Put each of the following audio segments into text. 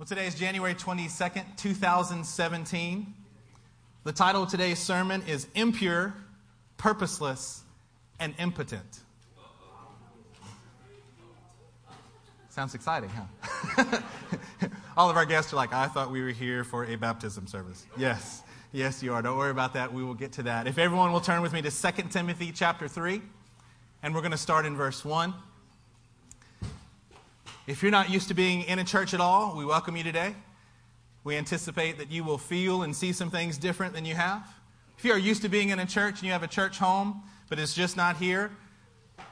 Well, today is January 22nd, 2017. The title of today's sermon is Impure, Purposeless, and Impotent. Sounds exciting, huh? All of our guests are like, I thought we were here for a baptism service. Yes, yes, you are. Don't worry about that. We will get to that. If everyone will turn with me to 2 Timothy chapter 3, and we're going to start in verse 1. If you're not used to being in a church at all, we welcome you today. We anticipate that you will feel and see some things different than you have. If you are used to being in a church and you have a church home, but it's just not here,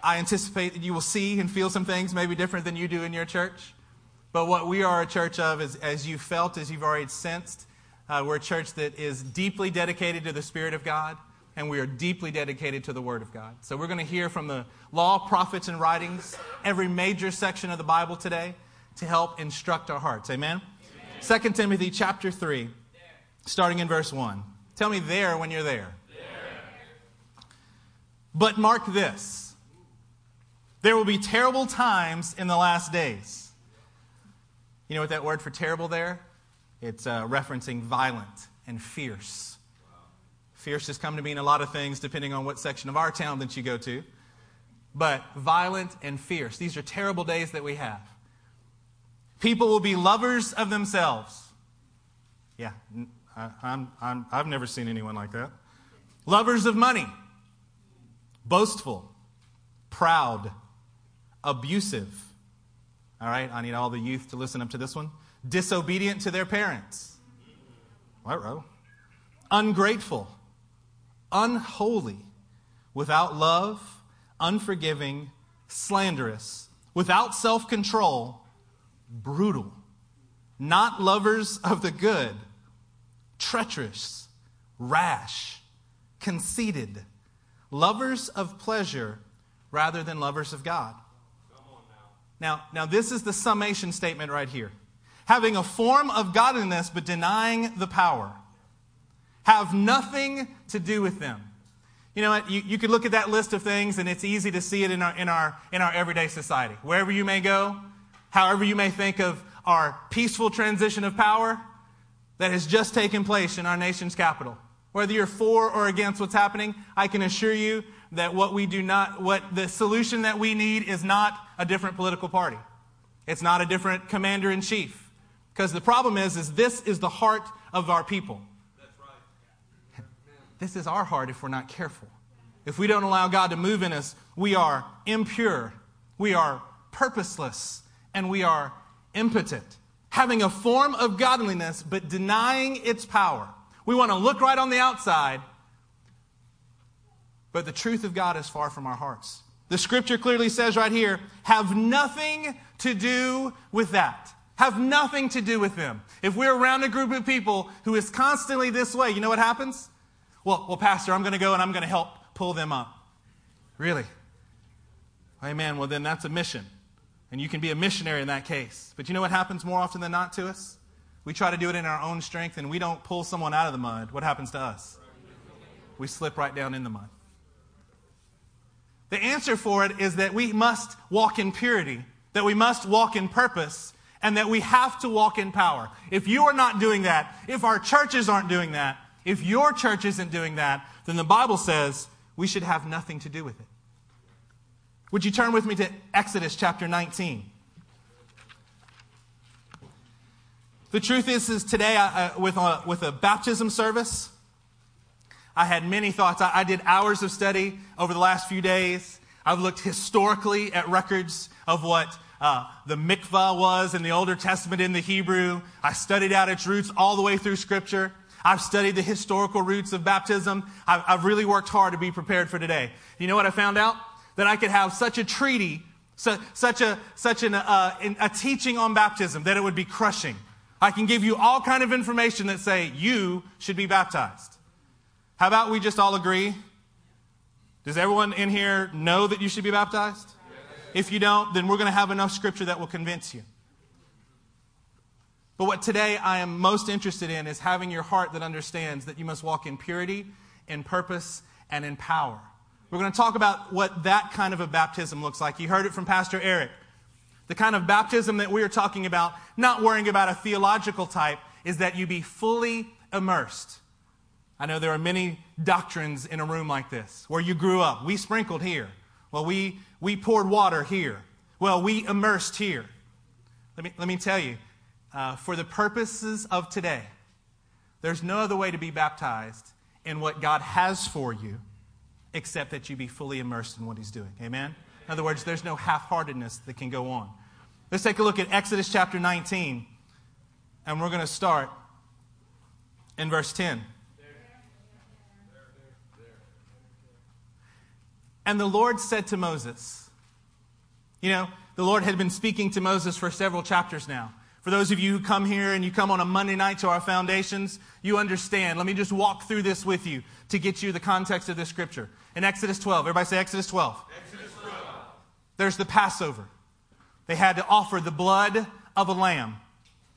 I anticipate that you will see and feel some things maybe different than you do in your church. But what we are a church of is, as you felt, as you've already sensed, uh, we're a church that is deeply dedicated to the Spirit of God and we are deeply dedicated to the Word of God. So we're going to hear from the law, prophets, and writings, every major section of the Bible today to help instruct our hearts. Amen? Amen. 2 Timothy chapter 3, starting in verse 1. Tell me there when you're there. there. But mark this there will be terrible times in the last days. You know what that word for terrible there? It's uh, referencing violent and fierce. Fierce has come to mean a lot of things depending on what section of our town that you go to. But violent and fierce. These are terrible days that we have. People will be lovers of themselves. Yeah, I, I'm, I'm, I've never seen anyone like that. Lovers of money, boastful, proud, abusive. All right, I need all the youth to listen up to this one. Disobedient to their parents. What, row? Ungrateful unholy, without love, unforgiving, slanderous, without self control, brutal, not lovers of the good, treacherous, rash, conceited, lovers of pleasure rather than lovers of God. Now, now, this is the summation statement right here. Having a form of godliness but denying the power have nothing to do with them. You know what? You, you could look at that list of things, and it's easy to see it in our, in, our, in our everyday society. Wherever you may go, however you may think of our peaceful transition of power that has just taken place in our nation's capital. Whether you're for or against what's happening, I can assure you that what we do not, what the solution that we need is not a different political party. It's not a different commander in chief. Because the problem is, is this is the heart of our people. This is our heart if we're not careful. If we don't allow God to move in us, we are impure, we are purposeless, and we are impotent. Having a form of godliness, but denying its power. We want to look right on the outside, but the truth of God is far from our hearts. The scripture clearly says right here have nothing to do with that. Have nothing to do with them. If we're around a group of people who is constantly this way, you know what happens? Well, well, Pastor, I'm going to go and I'm going to help pull them up. Really? Amen. Well, then that's a mission. And you can be a missionary in that case. But you know what happens more often than not to us? We try to do it in our own strength and we don't pull someone out of the mud. What happens to us? We slip right down in the mud. The answer for it is that we must walk in purity, that we must walk in purpose, and that we have to walk in power. If you are not doing that, if our churches aren't doing that, if your church isn't doing that, then the Bible says we should have nothing to do with it. Would you turn with me to Exodus chapter 19? The truth is, is today I, with, a, with a baptism service, I had many thoughts. I, I did hours of study over the last few days. I've looked historically at records of what uh, the mikvah was in the Older Testament in the Hebrew. I studied out its roots all the way through Scripture. I've studied the historical roots of baptism. I've, I've really worked hard to be prepared for today. You know what I found out? That I could have such a treaty, su- such, a, such an, uh, a teaching on baptism that it would be crushing. I can give you all kind of information that say you should be baptized. How about we just all agree? Does everyone in here know that you should be baptized? If you don't, then we're going to have enough scripture that will convince you. But what today I am most interested in is having your heart that understands that you must walk in purity, in purpose, and in power. We're going to talk about what that kind of a baptism looks like. You heard it from Pastor Eric. The kind of baptism that we are talking about, not worrying about a theological type, is that you be fully immersed. I know there are many doctrines in a room like this where you grew up. We sprinkled here. Well, we, we poured water here. Well, we immersed here. Let me, let me tell you, uh, for the purposes of today, there's no other way to be baptized in what God has for you except that you be fully immersed in what He's doing. Amen? In other words, there's no half heartedness that can go on. Let's take a look at Exodus chapter 19, and we're going to start in verse 10. And the Lord said to Moses, You know, the Lord had been speaking to Moses for several chapters now. For those of you who come here and you come on a Monday night to our foundations, you understand. Let me just walk through this with you to get you the context of this scripture. In Exodus 12, everybody say Exodus 12. Exodus 12. There's the Passover. They had to offer the blood of a lamb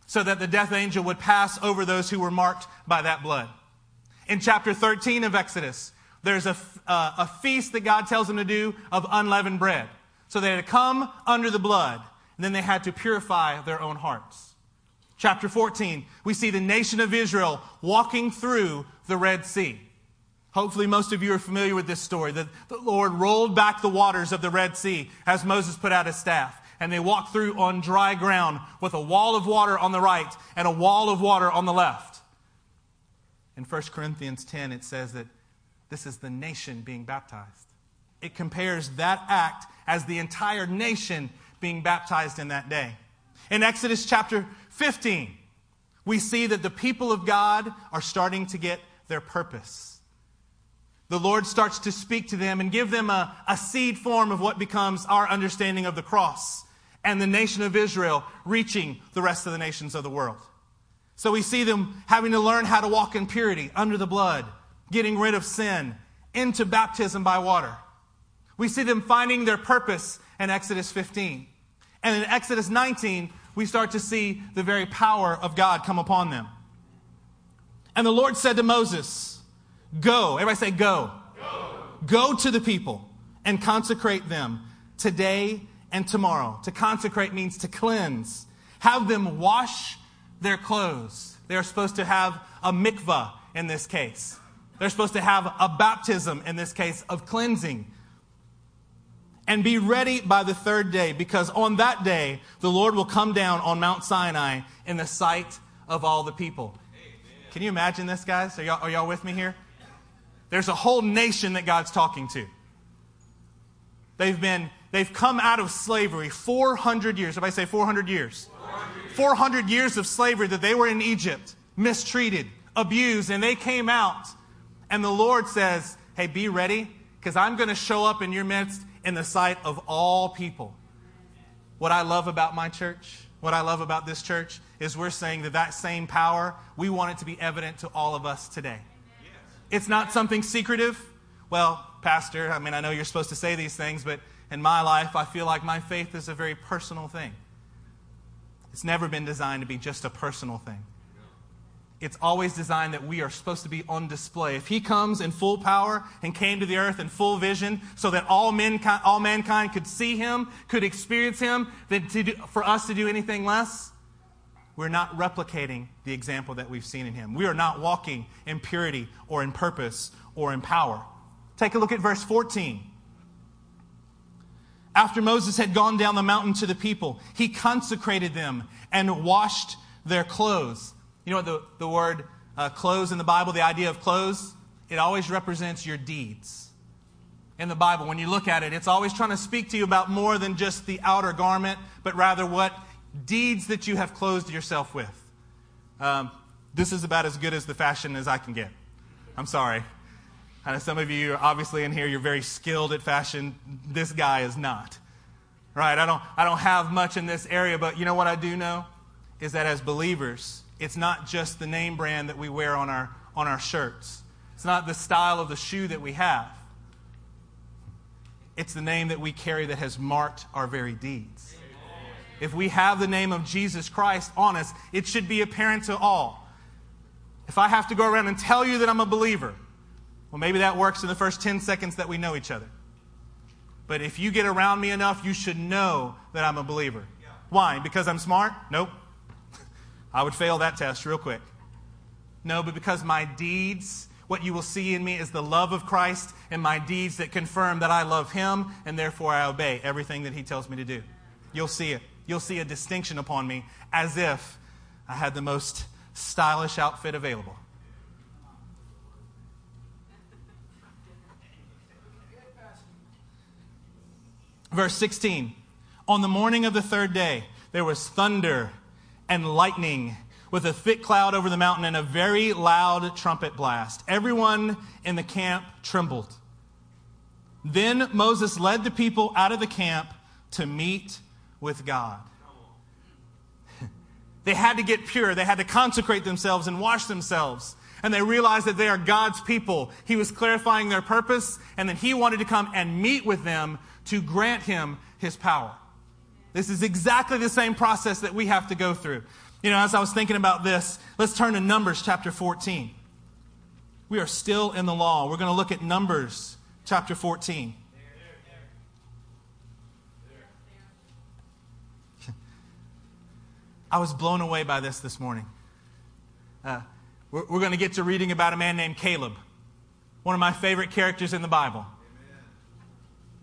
so that the death angel would pass over those who were marked by that blood. In chapter 13 of Exodus, there's a, uh, a feast that God tells them to do of unleavened bread. So they had to come under the blood and then they had to purify their own hearts. Chapter 14, we see the nation of Israel walking through the Red Sea. Hopefully, most of you are familiar with this story that the Lord rolled back the waters of the Red Sea as Moses put out his staff. And they walked through on dry ground with a wall of water on the right and a wall of water on the left. In 1 Corinthians 10, it says that this is the nation being baptized. It compares that act as the entire nation being baptized in that day. In Exodus chapter 15, we see that the people of God are starting to get their purpose. The Lord starts to speak to them and give them a, a seed form of what becomes our understanding of the cross and the nation of Israel reaching the rest of the nations of the world. So we see them having to learn how to walk in purity under the blood, getting rid of sin, into baptism by water. We see them finding their purpose in Exodus 15. And in Exodus 19, we start to see the very power of God come upon them. And the Lord said to Moses, Go. Everybody say, Go. Go, Go to the people and consecrate them today and tomorrow. To consecrate means to cleanse. Have them wash their clothes. They are supposed to have a mikvah in this case. They're supposed to have a baptism in this case of cleansing and be ready by the third day, because on that day the Lord will come down on Mount Sinai in the sight of all the people. Amen. Can you imagine this, guys? Are y'all, are y'all with me here? There's a whole nation that God's talking to. They've been they've come out of slavery 400 years. Everybody say 400 years. 400 years. 400 years of slavery that they were in Egypt, mistreated, abused, and they came out. And the Lord says, "Hey, be ready because I'm going to show up in your midst in the sight of all people. What I love about my church, what I love about this church, is we're saying that that same power, we want it to be evident to all of us today. It's not something secretive. Well, Pastor, I mean, I know you're supposed to say these things, but in my life, I feel like my faith is a very personal thing. It's never been designed to be just a personal thing it's always designed that we are supposed to be on display. If he comes in full power and came to the earth in full vision so that all, mankind, all mankind could see him, could experience him, then do, for us to do anything less, we're not replicating the example that we've seen in him. We are not walking in purity or in purpose or in power. Take a look at verse 14. After Moses had gone down the mountain to the people, he consecrated them and washed their clothes. You know what the, the word uh, clothes in the Bible, the idea of clothes, it always represents your deeds. In the Bible, when you look at it, it's always trying to speak to you about more than just the outer garment, but rather what deeds that you have clothed yourself with. Um, this is about as good as the fashion as I can get. I'm sorry. I know some of you are obviously in here, you're very skilled at fashion. This guy is not. Right? I don't, I don't have much in this area, but you know what I do know? Is that as believers, it's not just the name brand that we wear on our, on our shirts. It's not the style of the shoe that we have. It's the name that we carry that has marked our very deeds. If we have the name of Jesus Christ on us, it should be apparent to all. If I have to go around and tell you that I'm a believer, well, maybe that works in the first 10 seconds that we know each other. But if you get around me enough, you should know that I'm a believer. Why? Because I'm smart? Nope. I would fail that test real quick. No, but because my deeds, what you will see in me is the love of Christ and my deeds that confirm that I love Him and therefore I obey everything that He tells me to do. You'll see it. You'll see a distinction upon me as if I had the most stylish outfit available. Verse 16 On the morning of the third day, there was thunder and lightning with a thick cloud over the mountain and a very loud trumpet blast. Everyone in the camp trembled. Then Moses led the people out of the camp to meet with God. They had to get pure. They had to consecrate themselves and wash themselves. And they realized that they are God's people. He was clarifying their purpose, and that He wanted to come and meet with them to grant Him His power. This is exactly the same process that we have to go through. You know, as I was thinking about this, let's turn to Numbers chapter 14. We are still in the law. We're going to look at Numbers chapter 14. I was blown away by this this morning. Uh, we're, we're going to get to reading about a man named Caleb, one of my favorite characters in the Bible.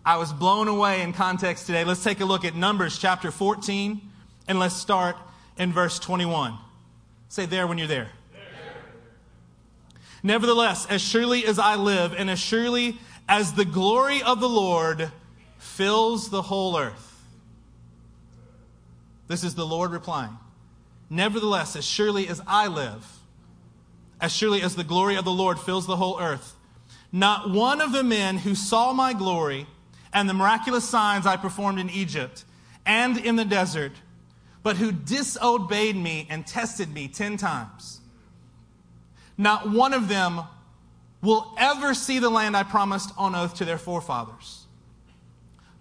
I was blown away in context today. Let's take a look at Numbers chapter 14, and let's start in verse 21. Say there when you're there. Nevertheless, as surely as I live, and as surely as the glory of the Lord fills the whole earth. This is the Lord replying. Nevertheless, as surely as I live, as surely as the glory of the Lord fills the whole earth, not one of the men who saw my glory and the miraculous signs I performed in Egypt and in the desert, but who disobeyed me and tested me ten times, not one of them will ever see the land I promised on oath to their forefathers.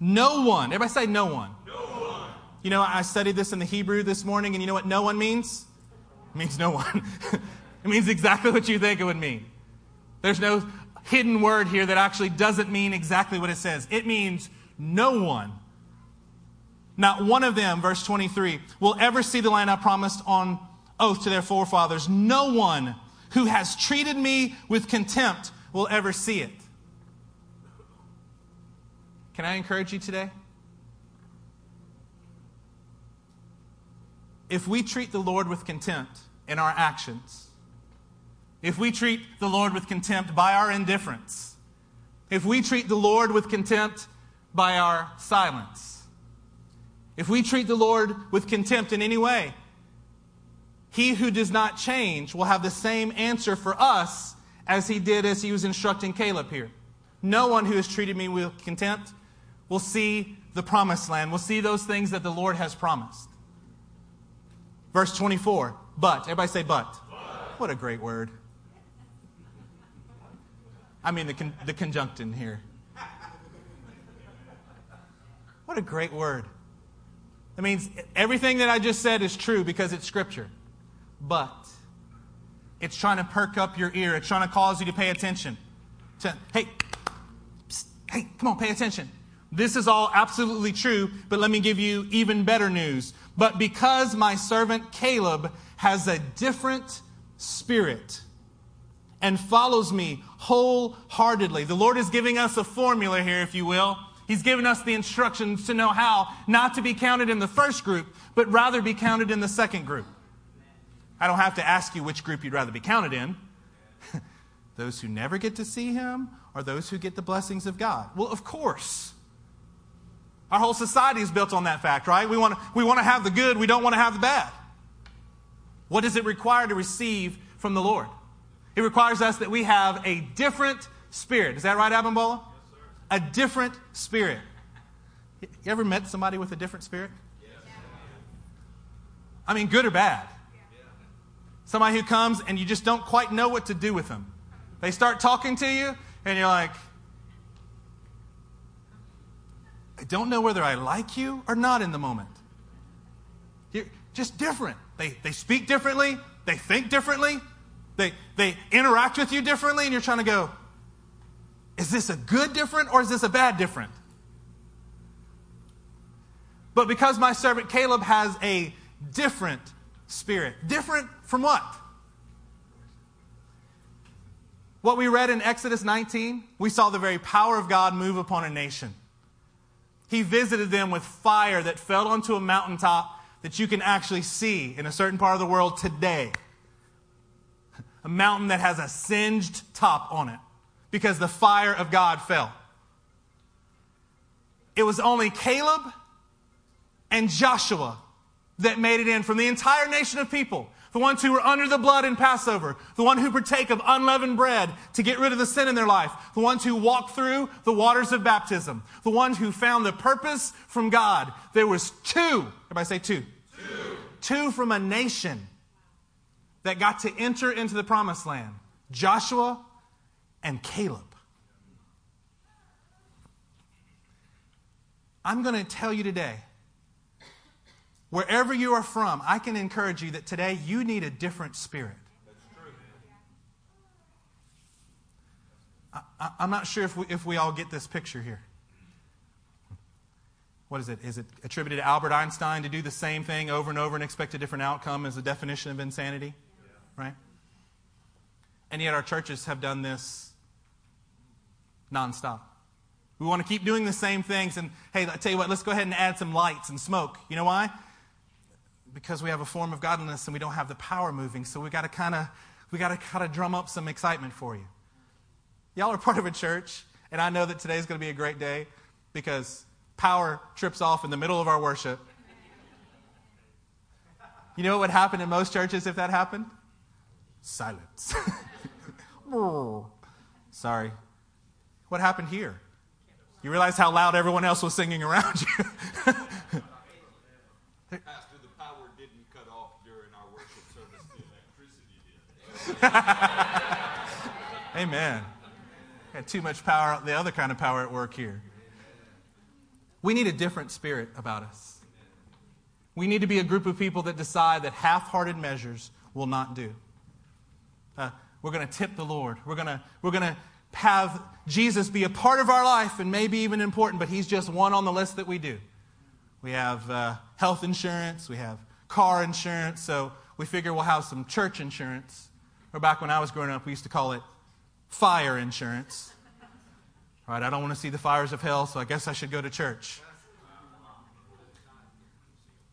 No one, everybody say no one. No one. You know, I studied this in the Hebrew this morning, and you know what no one means? It means no one. it means exactly what you think it would mean. There's no hidden word here that actually doesn't mean exactly what it says. It means no one. Not one of them, verse 23, will ever see the land I promised on oath to their forefathers. No one who has treated me with contempt will ever see it. Can I encourage you today? if we treat the Lord with contempt in our actions, if we treat the Lord with contempt by our indifference, if we treat the Lord with contempt by our silence, if we treat the Lord with contempt in any way, he who does not change will have the same answer for us as he did as he was instructing Caleb here. No one who has treated me with contempt will see the promised land, will see those things that the Lord has promised. Verse 24, but. Everybody say but. but. What a great word. I mean the, con- the conjunctin here. What a great word. That means everything that I just said is true because it's scripture. But it's trying to perk up your ear. It's trying to cause you to pay attention. To, hey, psst, hey, come on, pay attention. This is all absolutely true, but let me give you even better news. But because my servant Caleb has a different spirit and follows me wholeheartedly, the Lord is giving us a formula here, if you will. He's given us the instructions to know how not to be counted in the first group, but rather be counted in the second group. I don't have to ask you which group you'd rather be counted in. those who never get to see him or those who get the blessings of God? Well, of course. Our whole society is built on that fact, right? We want to, we want to have the good, we don't want to have the bad. What does it require to receive from the Lord? It requires us that we have a different spirit. Is that right, Abimbola? Yes, a different spirit. You ever met somebody with a different spirit? Yes. I mean, good or bad? Somebody who comes and you just don't quite know what to do with them. They start talking to you, and you're like, I don't know whether I like you or not in the moment. You're just different. They, they speak differently, they think differently, they, they interact with you differently, and you're trying to go, is this a good different or is this a bad different? But because my servant Caleb has a different spirit. Different from what? What we read in Exodus 19, we saw the very power of God move upon a nation. He visited them with fire that fell onto a mountaintop that you can actually see in a certain part of the world today. A mountain that has a singed top on it because the fire of God fell. It was only Caleb and Joshua that made it in from the entire nation of people. The ones who were under the blood in Passover, the one who partake of unleavened bread to get rid of the sin in their life, the ones who walked through the waters of baptism, the ones who found the purpose from God. There was two, everybody say two. Two, two from a nation that got to enter into the promised land. Joshua and Caleb. I'm going to tell you today Wherever you are from, I can encourage you that today you need a different spirit. I, am not sure if we, if we all get this picture here. What is it? Is it attributed to Albert Einstein to do the same thing over and over and expect a different outcome as the definition of insanity? Right? And yet our churches have done this nonstop. We want to keep doing the same things. And hey, I tell you what, let's go ahead and add some lights and smoke. You know why? because we have a form of godliness and we don't have the power moving. So we got to kind of we got to kind of drum up some excitement for you. Y'all are part of a church, and I know that today is going to be a great day because power trips off in the middle of our worship. You know what would happen in most churches if that happened? Silence. Sorry. What happened here? You realize how loud everyone else was singing around you. Pastor, the power didn't cut off during our worship service. The electricity did. Amen. Had too much power, the other kind of power at work here. We need a different spirit about us. We need to be a group of people that decide that half hearted measures will not do. Uh, we're going to tip the Lord. We're going to, we're going to have Jesus be a part of our life and maybe even important, but He's just one on the list that we do. We have uh, health insurance, we have car insurance, so we figure we'll have some church insurance. Or back when I was growing up, we used to call it fire insurance. Right? I don't want to see the fires of hell, so I guess I should go to church.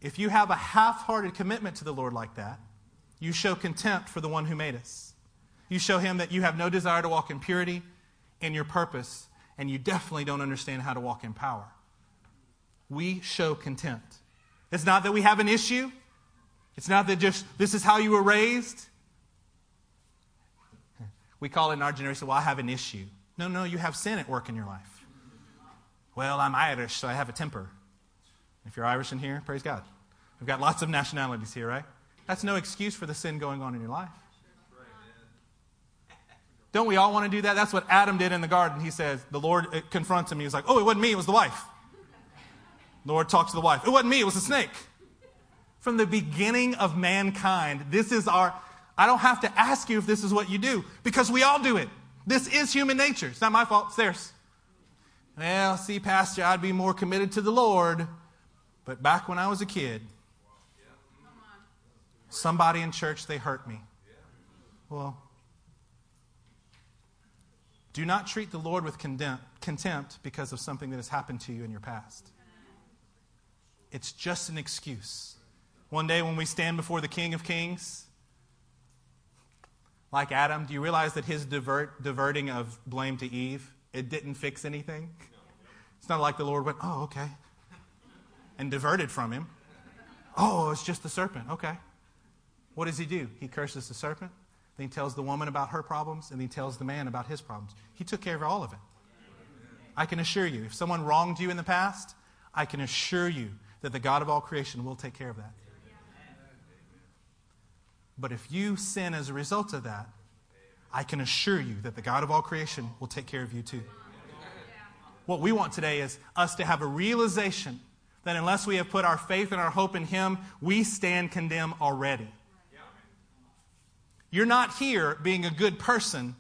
If you have a half hearted commitment to the Lord like that, you show contempt for the one who made us. You show him that you have no desire to walk in purity in your purpose, and you definitely don't understand how to walk in power. We show contempt. It's not that we have an issue. It's not that just this is how you were raised. We call it in our generation, well, I have an issue. No, no, you have sin at work in your life. Well, I'm Irish, so I have a temper. If you're Irish in here, praise God. We've got lots of nationalities here, right? That's no excuse for the sin going on in your life. Don't we all want to do that? That's what Adam did in the garden. He says, the Lord uh, confronts him. He's like, oh, it wasn't me, it was the wife. The Lord talks to the wife. It wasn't me, it was the snake. From the beginning of mankind, this is our, I don't have to ask you if this is what you do because we all do it. This is human nature. It's not my fault, it's theirs. Well, see, Pastor, I'd be more committed to the Lord. But back when I was a kid, somebody in church, they hurt me. Well, do not treat the Lord with contempt because of something that has happened to you in your past. It's just an excuse. One day when we stand before the King of Kings, like Adam, do you realize that his divert, diverting of blame to Eve, it didn't fix anything? It's not like the Lord went, oh, okay, and diverted from him. Oh, it's just the serpent. Okay. What does he do? He curses the serpent, then he tells the woman about her problems, and then he tells the man about his problems. He took care of all of it. I can assure you, if someone wronged you in the past, I can assure you that the God of all creation will take care of that. But if you sin as a result of that, I can assure you that the God of all creation will take care of you too. What we want today is us to have a realization that unless we have put our faith and our hope in Him, we stand condemned already. You're not here being a good person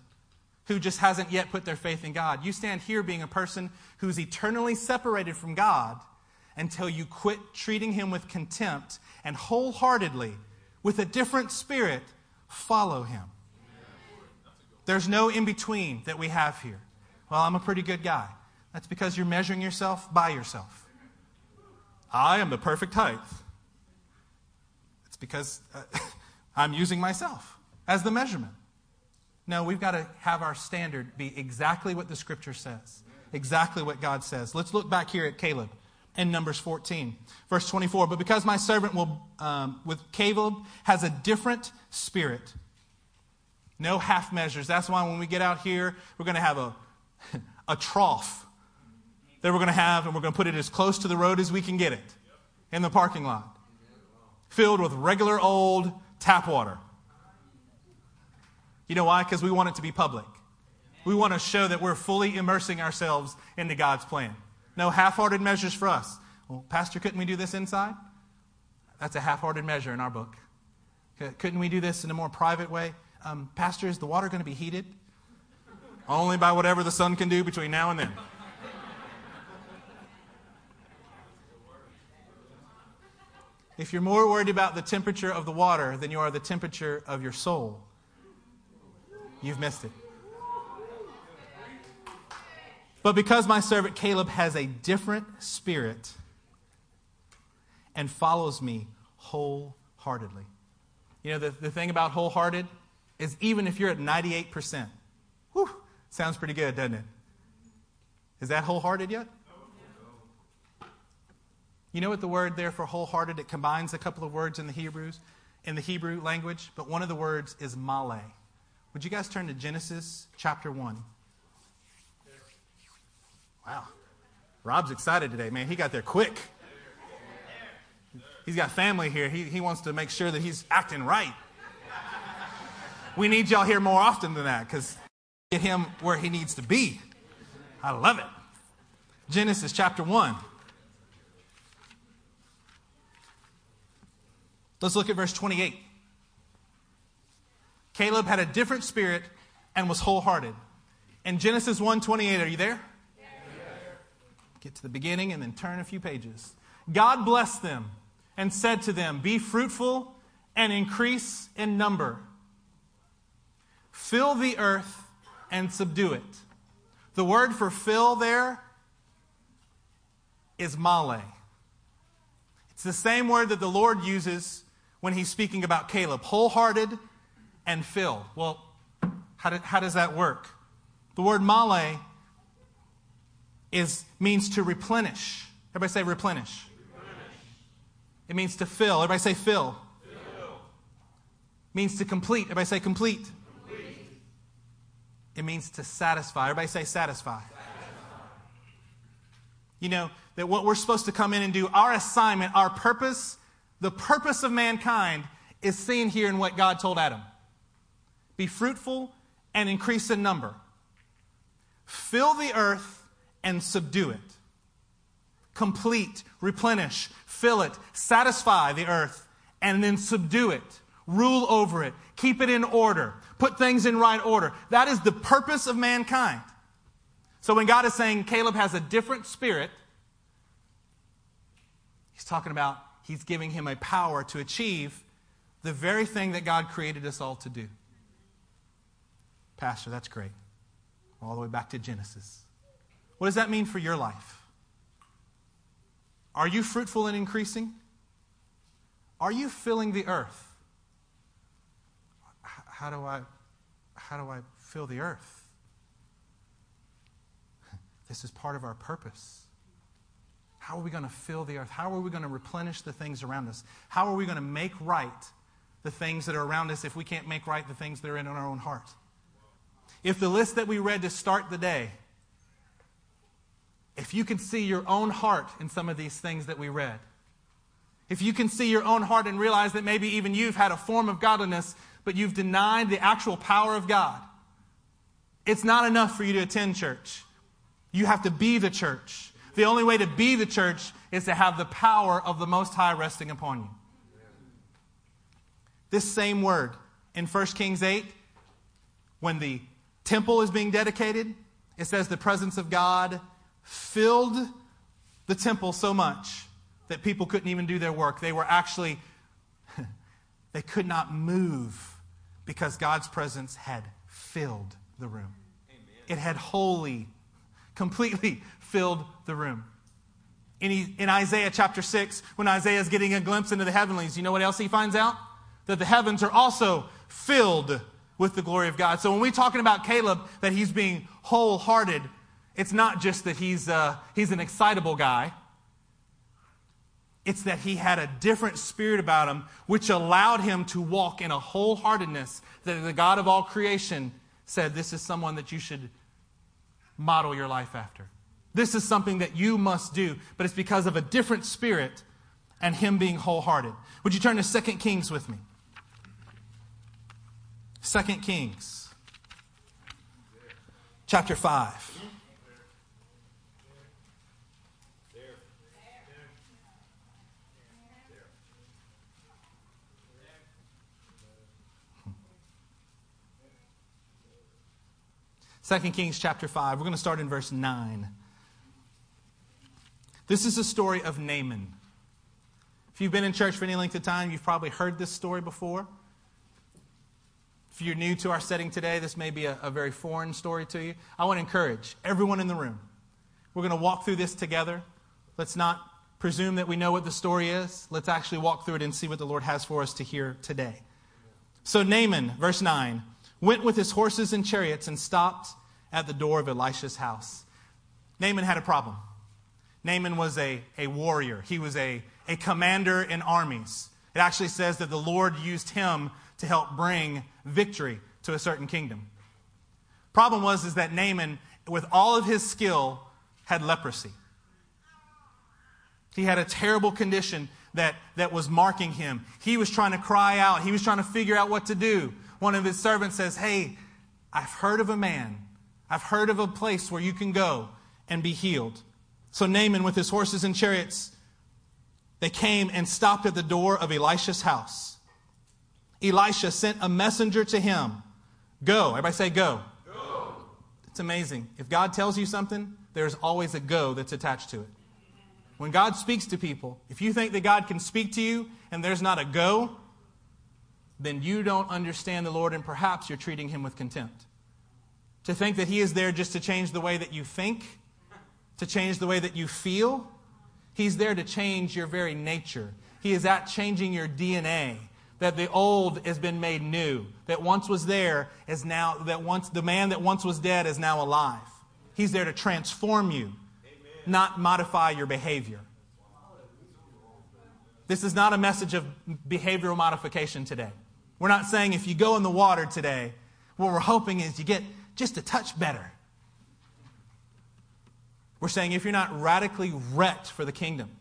who just hasn't yet put their faith in God. You stand here being a person who's eternally separated from God until you quit treating him with contempt and wholeheartedly, with a different spirit, follow him. There's no in between that we have here. Well, I'm a pretty good guy. That's because you're measuring yourself by yourself. I am the perfect height. It's because uh, I'm using myself as the measurement. No, we've got to have our standard be exactly what the scripture says, exactly what God says. Let's look back here at Caleb in Numbers 14, verse 24. But because my servant will, um, with Caleb, has a different spirit, no half measures. That's why when we get out here, we're going to have a, a trough that we're going to have, and we're going to put it as close to the road as we can get it in the parking lot, filled with regular old tap water. You know why? Because we want it to be public. We want to show that we're fully immersing ourselves into God's plan. No half hearted measures for us. Well, Pastor, couldn't we do this inside? That's a half hearted measure in our book. Couldn't we do this in a more private way? Um, Pastor, is the water going to be heated? Only by whatever the sun can do between now and then. If you're more worried about the temperature of the water than you are the temperature of your soul, you've missed it. But because my servant Caleb has a different spirit and follows me wholeheartedly. You know, the, the thing about wholehearted is even if you're at 98%, whew, sounds pretty good, doesn't it? Is that wholehearted yet? You know what the word there for wholehearted? It combines a couple of words in the Hebrews, in the Hebrew language, but one of the words is male. Would you guys turn to Genesis chapter 1? Wow. Rob's excited today, man. He got there quick. He's got family here. He, he wants to make sure that he's acting right. We need y'all here more often than that because get him where he needs to be. I love it. Genesis chapter 1. Let's look at verse 28. Caleb had a different spirit and was wholehearted. In Genesis 1:28, are you there? Yes. Get to the beginning and then turn a few pages. God blessed them and said to them, "Be fruitful and increase in number. Fill the earth and subdue it." The word for fill there is male. It's the same word that the Lord uses when he's speaking about Caleb wholehearted and fill. Well, how, do, how does that work? The word male is, means to replenish. Everybody say replenish. replenish. It means to fill. Everybody say fill. fill. Means to complete. Everybody say complete. complete. It means to satisfy. Everybody say satisfy. satisfy. You know, that what we're supposed to come in and do, our assignment, our purpose the purpose of mankind is seen here in what God told Adam be fruitful and increase in number, fill the earth and subdue it, complete, replenish, fill it, satisfy the earth, and then subdue it, rule over it, keep it in order, put things in right order. That is the purpose of mankind. So when God is saying Caleb has a different spirit, he's talking about he's giving him a power to achieve the very thing that God created us all to do. Pastor, that's great. All the way back to Genesis. What does that mean for your life? Are you fruitful and increasing? Are you filling the earth? How do I how do I fill the earth? This is part of our purpose. How are we going to fill the earth? How are we going to replenish the things around us? How are we going to make right the things that are around us if we can't make right the things that are in our own heart? If the list that we read to start the day, if you can see your own heart in some of these things that we read, if you can see your own heart and realize that maybe even you've had a form of godliness, but you've denied the actual power of God, it's not enough for you to attend church. You have to be the church. The only way to be the church is to have the power of the Most High resting upon you. This same word in 1 Kings 8, when the temple is being dedicated, it says the presence of God filled the temple so much that people couldn't even do their work. They were actually, they could not move because God's presence had filled the room. Amen. It had wholly, completely filled the room. In, in Isaiah chapter 6, when Isaiah is getting a glimpse into the heavenlies, you know what else he finds out? That the heavens are also filled with the glory of God. So when we're talking about Caleb, that he's being wholehearted, it's not just that he's, uh, he's an excitable guy. It's that he had a different spirit about him, which allowed him to walk in a wholeheartedness that the God of all creation said, This is someone that you should model your life after. This is something that you must do, but it's because of a different spirit and him being wholehearted. Would you turn to 2 Kings with me? 2 Kings, chapter 5. Second Kings chapter 5. We're going to start in verse 9. This is a story of Naaman. If you've been in church for any length of time, you've probably heard this story before. If you're new to our setting today, this may be a, a very foreign story to you. I want to encourage everyone in the room. We're going to walk through this together. Let's not presume that we know what the story is. Let's actually walk through it and see what the Lord has for us to hear today. So, Naaman, verse 9, went with his horses and chariots and stopped at the door of Elisha's house. Naaman had a problem. Naaman was a, a warrior, he was a, a commander in armies. It actually says that the Lord used him to help bring victory to a certain kingdom. Problem was is that Naaman, with all of his skill, had leprosy. He had a terrible condition that, that was marking him. He was trying to cry out. He was trying to figure out what to do. One of his servants says, Hey, I've heard of a man. I've heard of a place where you can go and be healed. So Naaman, with his horses and chariots, they came and stopped at the door of Elisha's house. Elisha sent a messenger to him. Go. Everybody say go. Go. It's amazing. If God tells you something, there's always a go that's attached to it. When God speaks to people, if you think that God can speak to you and there's not a go, then you don't understand the Lord and perhaps you're treating him with contempt. To think that he is there just to change the way that you think to change the way that you feel. He's there to change your very nature. He is at changing your DNA. That the old has been made new. That once was there is now, that once, the man that once was dead is now alive. He's there to transform you, Amen. not modify your behavior. This is not a message of behavioral modification today. We're not saying if you go in the water today, what we're hoping is you get just a touch better. We're saying if you're not radically wrecked for the kingdom,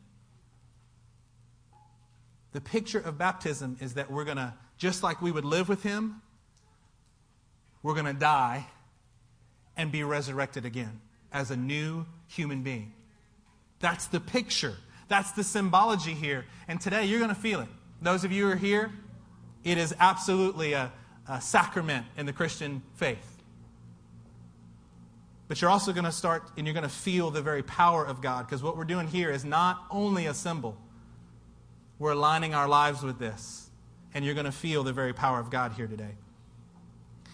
the picture of baptism is that we're going to, just like we would live with him, we're going to die and be resurrected again as a new human being. That's the picture. That's the symbology here. And today you're going to feel it. Those of you who are here, it is absolutely a, a sacrament in the Christian faith. But you're also going to start and you're going to feel the very power of God because what we're doing here is not only a symbol, we're aligning our lives with this. And you're going to feel the very power of God here today.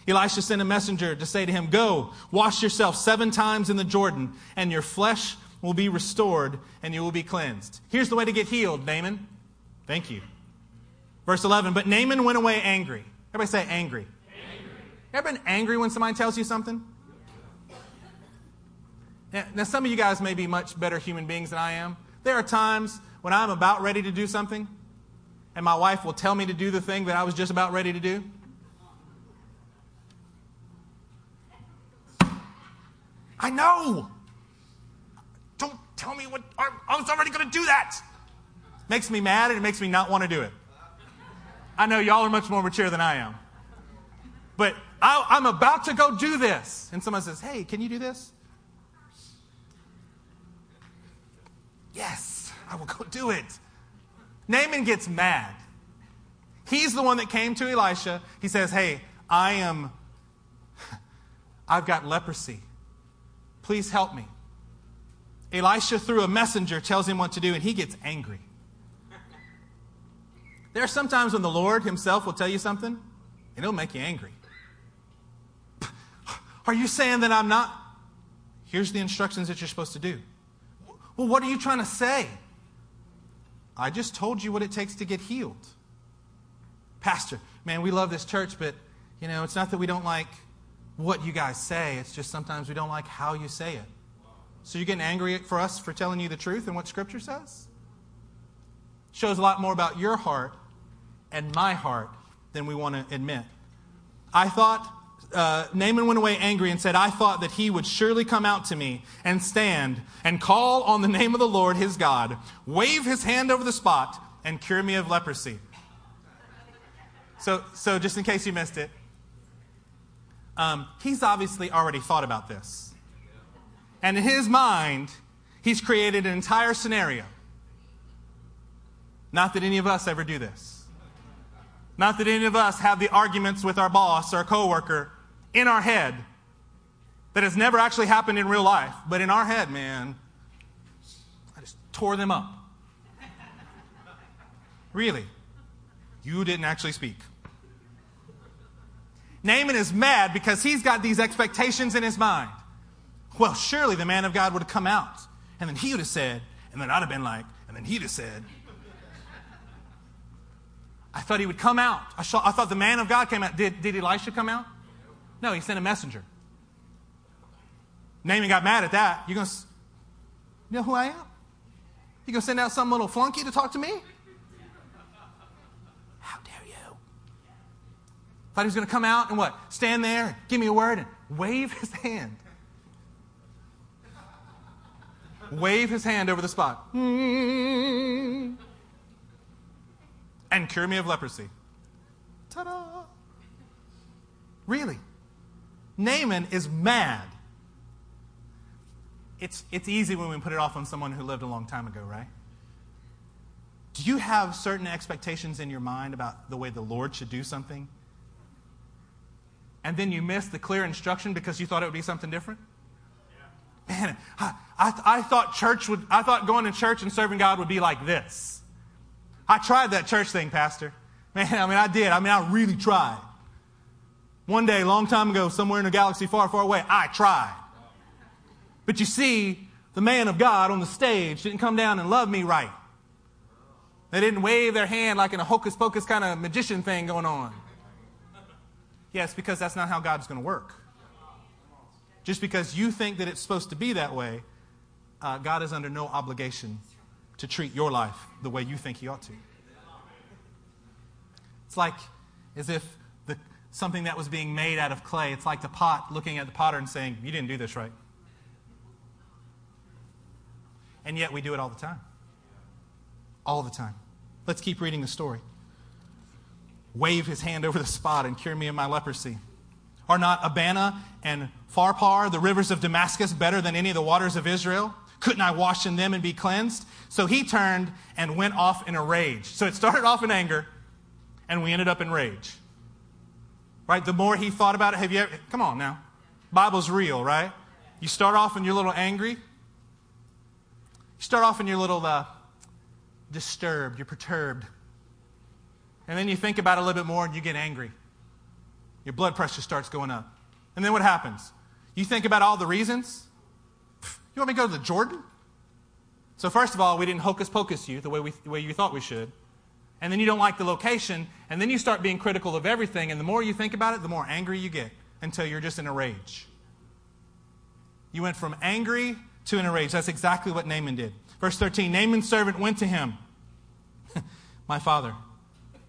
Elisha sent a messenger to say to him, Go, wash yourself seven times in the Jordan, and your flesh will be restored, and you will be cleansed. Here's the way to get healed, Naaman. Thank you. Verse 11, but Naaman went away angry. Everybody say angry. angry. Ever been angry when somebody tells you something? Now, some of you guys may be much better human beings than I am. There are times when I'm about ready to do something, and my wife will tell me to do the thing that I was just about ready to do. I know. Don't tell me what I was already going to do that. Makes me mad and it makes me not want to do it. I know y'all are much more mature than I am. But I, am about to go do this. And someone says, Hey, can you do this? Yes, I will go do it. Naaman gets mad. He's the one that came to Elisha. He says, Hey, I am, I've got leprosy. Please help me. Elisha, through a messenger, tells him what to do, and he gets angry. There are some times when the Lord Himself will tell you something, and it'll make you angry. Are you saying that I'm not? Here's the instructions that you're supposed to do. Well, what are you trying to say? I just told you what it takes to get healed. Pastor, man, we love this church, but, you know, it's not that we don't like what you guys say, it's just sometimes we don't like how you say it. So you're getting angry for us for telling you the truth and what Scripture says? Shows a lot more about your heart and my heart than we want to admit. I thought, uh, Naaman went away angry and said, I thought that he would surely come out to me and stand and call on the name of the Lord his God, wave his hand over the spot, and cure me of leprosy. So, so just in case you missed it, um, he's obviously already thought about this. And in his mind, he's created an entire scenario. Not that any of us ever do this. Not that any of us have the arguments with our boss or coworker in our head that has never actually happened in real life, but in our head, man, I just tore them up. really? You didn't actually speak. Naaman is mad because he's got these expectations in his mind. Well, surely the man of God would have come out, and then he would have said, and then I'd have been like, and then he'd have said, I thought he would come out. I, saw, I thought the man of God came out. Did, did Elisha come out? No, he sent a messenger. Naaman got mad at that. You're going to, you know who I am? You going to send out some little flunky to talk to me? How dare you? Thought he was going to come out and what? Stand there give me a word and wave his hand. wave his hand over the spot. And cure me of leprosy. Ta da! Really? Naaman is mad. It's, it's easy when we put it off on someone who lived a long time ago, right? Do you have certain expectations in your mind about the way the Lord should do something? And then you miss the clear instruction because you thought it would be something different? Man, I, I, I thought church would, I thought going to church and serving God would be like this. I tried that church thing, Pastor. Man, I mean, I did. I mean, I really tried. One day, a long time ago, somewhere in a galaxy far, far away, I tried. But you see, the man of God on the stage didn't come down and love me right. They didn't wave their hand like in a hocus pocus kind of magician thing going on. Yes, because that's not how God's going to work. Just because you think that it's supposed to be that way, uh, God is under no obligation to treat your life the way you think He ought to. It's like as if the, something that was being made out of clay, it's like the pot looking at the potter and saying, You didn't do this right. And yet we do it all the time. All the time. Let's keep reading the story. Wave his hand over the spot and cure me of my leprosy. Are not Abana and Pharpar, the rivers of Damascus, better than any of the waters of Israel? Couldn't I wash in them and be cleansed? So he turned and went off in a rage. So it started off in anger, and we ended up in rage. Right? The more he thought about it, have you ever, come on now. Bible's real, right? You start off and you're a little angry. You start off and you're a little uh, disturbed, you're perturbed. And then you think about it a little bit more and you get angry. Your blood pressure starts going up. And then what happens? You think about all the reasons, you want me to go to the Jordan? So, first of all, we didn't hocus pocus you the way, we, the way you thought we should. And then you don't like the location, and then you start being critical of everything. And the more you think about it, the more angry you get until you're just in a rage. You went from angry to in a rage. That's exactly what Naaman did. Verse 13 Naaman's servant went to him. My father,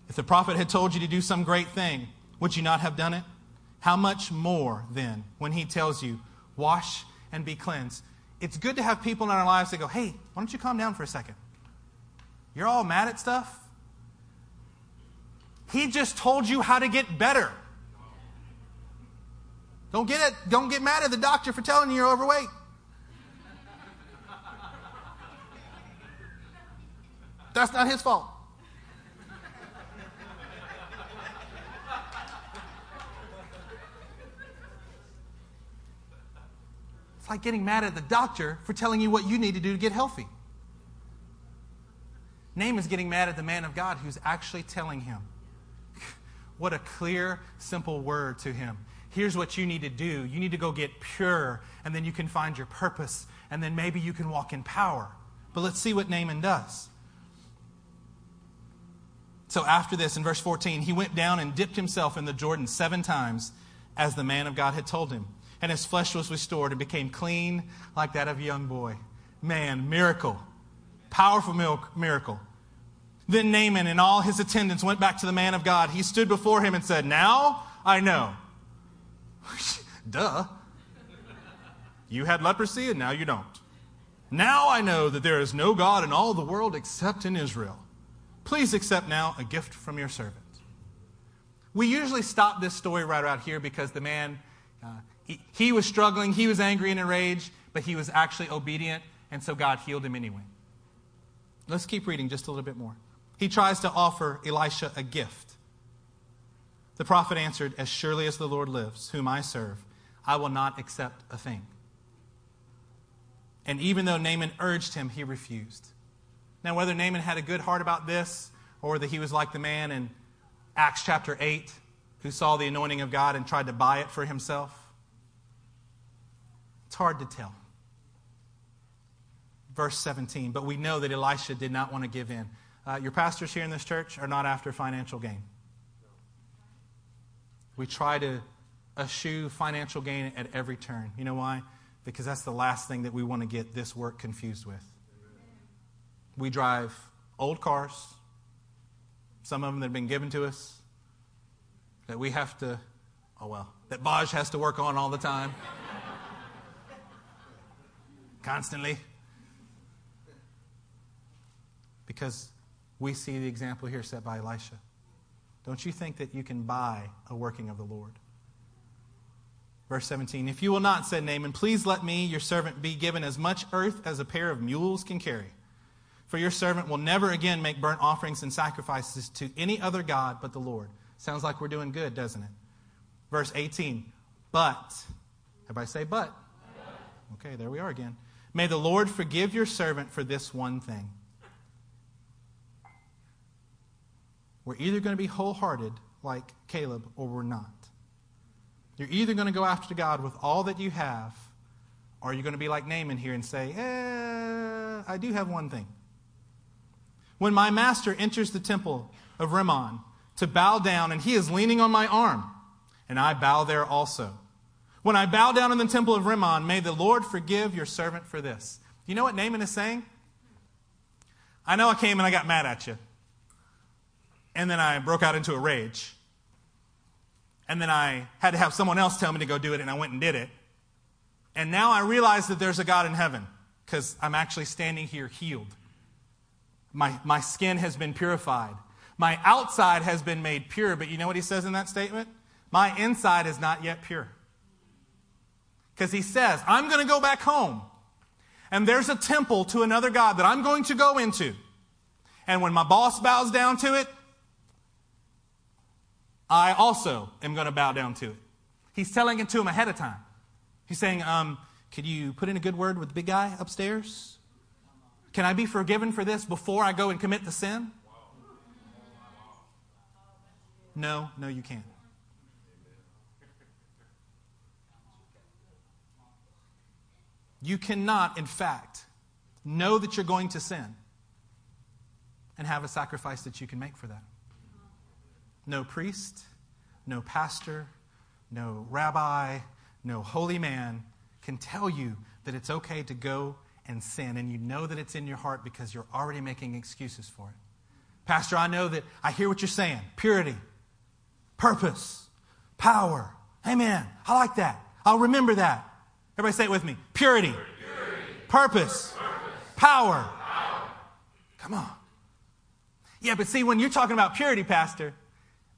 if the prophet had told you to do some great thing, would you not have done it? How much more then when he tells you, wash and be cleansed? It's good to have people in our lives that go, hey, why don't you calm down for a second? You're all mad at stuff. He just told you how to get better. Don't get it, don't get mad at the doctor for telling you you're overweight. That's not his fault. Like getting mad at the doctor for telling you what you need to do to get healthy. Naaman's getting mad at the man of God who's actually telling him. what a clear, simple word to him. Here's what you need to do. You need to go get pure, and then you can find your purpose, and then maybe you can walk in power. But let's see what Naaman does. So after this, in verse 14, he went down and dipped himself in the Jordan seven times, as the man of God had told him. And his flesh was restored and became clean like that of a young boy. Man, miracle. Powerful miracle. Then Naaman and all his attendants went back to the man of God. He stood before him and said, Now I know. Duh. You had leprosy and now you don't. Now I know that there is no God in all the world except in Israel. Please accept now a gift from your servant. We usually stop this story right around here because the man, uh, he, was struggling, he was angry and enraged, but he was actually obedient, and so God healed him anyway. Let's keep reading just a little bit more. He tries to offer Elisha a gift. The prophet answered, As surely as the Lord lives, whom I serve, I will not accept a thing. And even though Naaman urged him, he refused. Now, whether Naaman had a good heart about this or that he was like the man in Acts chapter 8 who saw the anointing of God and tried to buy it for himself, it's hard to tell. Verse 17, but we know that Elisha did not want to give in. Uh, your pastors here in this church are not after financial gain. We try to eschew financial gain at every turn. You know why? Because that's the last thing that we want to get this work confused with. We drive old cars, some of them that have been given to us, that we have to, oh well, that Baj has to work on all the time, constantly. Because we see the example here set by Elisha. Don't you think that you can buy a working of the Lord? Verse 17 If you will not, said Naaman, please let me, your servant, be given as much earth as a pair of mules can carry. For your servant will never again make burnt offerings and sacrifices to any other God but the Lord. Sounds like we're doing good, doesn't it? Verse 18. But, everybody say, but. Okay, there we are again. May the Lord forgive your servant for this one thing. We're either going to be wholehearted like Caleb or we're not. You're either going to go after God with all that you have, or you're going to be like Naaman here and say, eh, I do have one thing. When my master enters the temple of Rimmon to bow down, and he is leaning on my arm, and I bow there also. When I bow down in the temple of Rimmon, may the Lord forgive your servant for this. Do You know what Naaman is saying? I know I came and I got mad at you. And then I broke out into a rage. And then I had to have someone else tell me to go do it, and I went and did it. And now I realize that there's a God in heaven because I'm actually standing here healed. My, my skin has been purified. My outside has been made pure. But you know what he says in that statement? My inside is not yet pure. Because he says, I'm going to go back home. And there's a temple to another God that I'm going to go into. And when my boss bows down to it, I also am going to bow down to it. He's telling it to him ahead of time. He's saying, um, Could you put in a good word with the big guy upstairs? Can I be forgiven for this before I go and commit the sin? No, no, you can't. You cannot, in fact, know that you're going to sin and have a sacrifice that you can make for that. No priest, no pastor, no rabbi, no holy man can tell you that it's okay to go and sin, and you know that it's in your heart because you're already making excuses for it. Pastor, I know that I hear what you're saying purity, purpose, power. Amen. I like that. I'll remember that. Everybody say it with me purity, purity. Purpose, purpose. Power. power. Come on. Yeah, but see, when you're talking about purity, Pastor,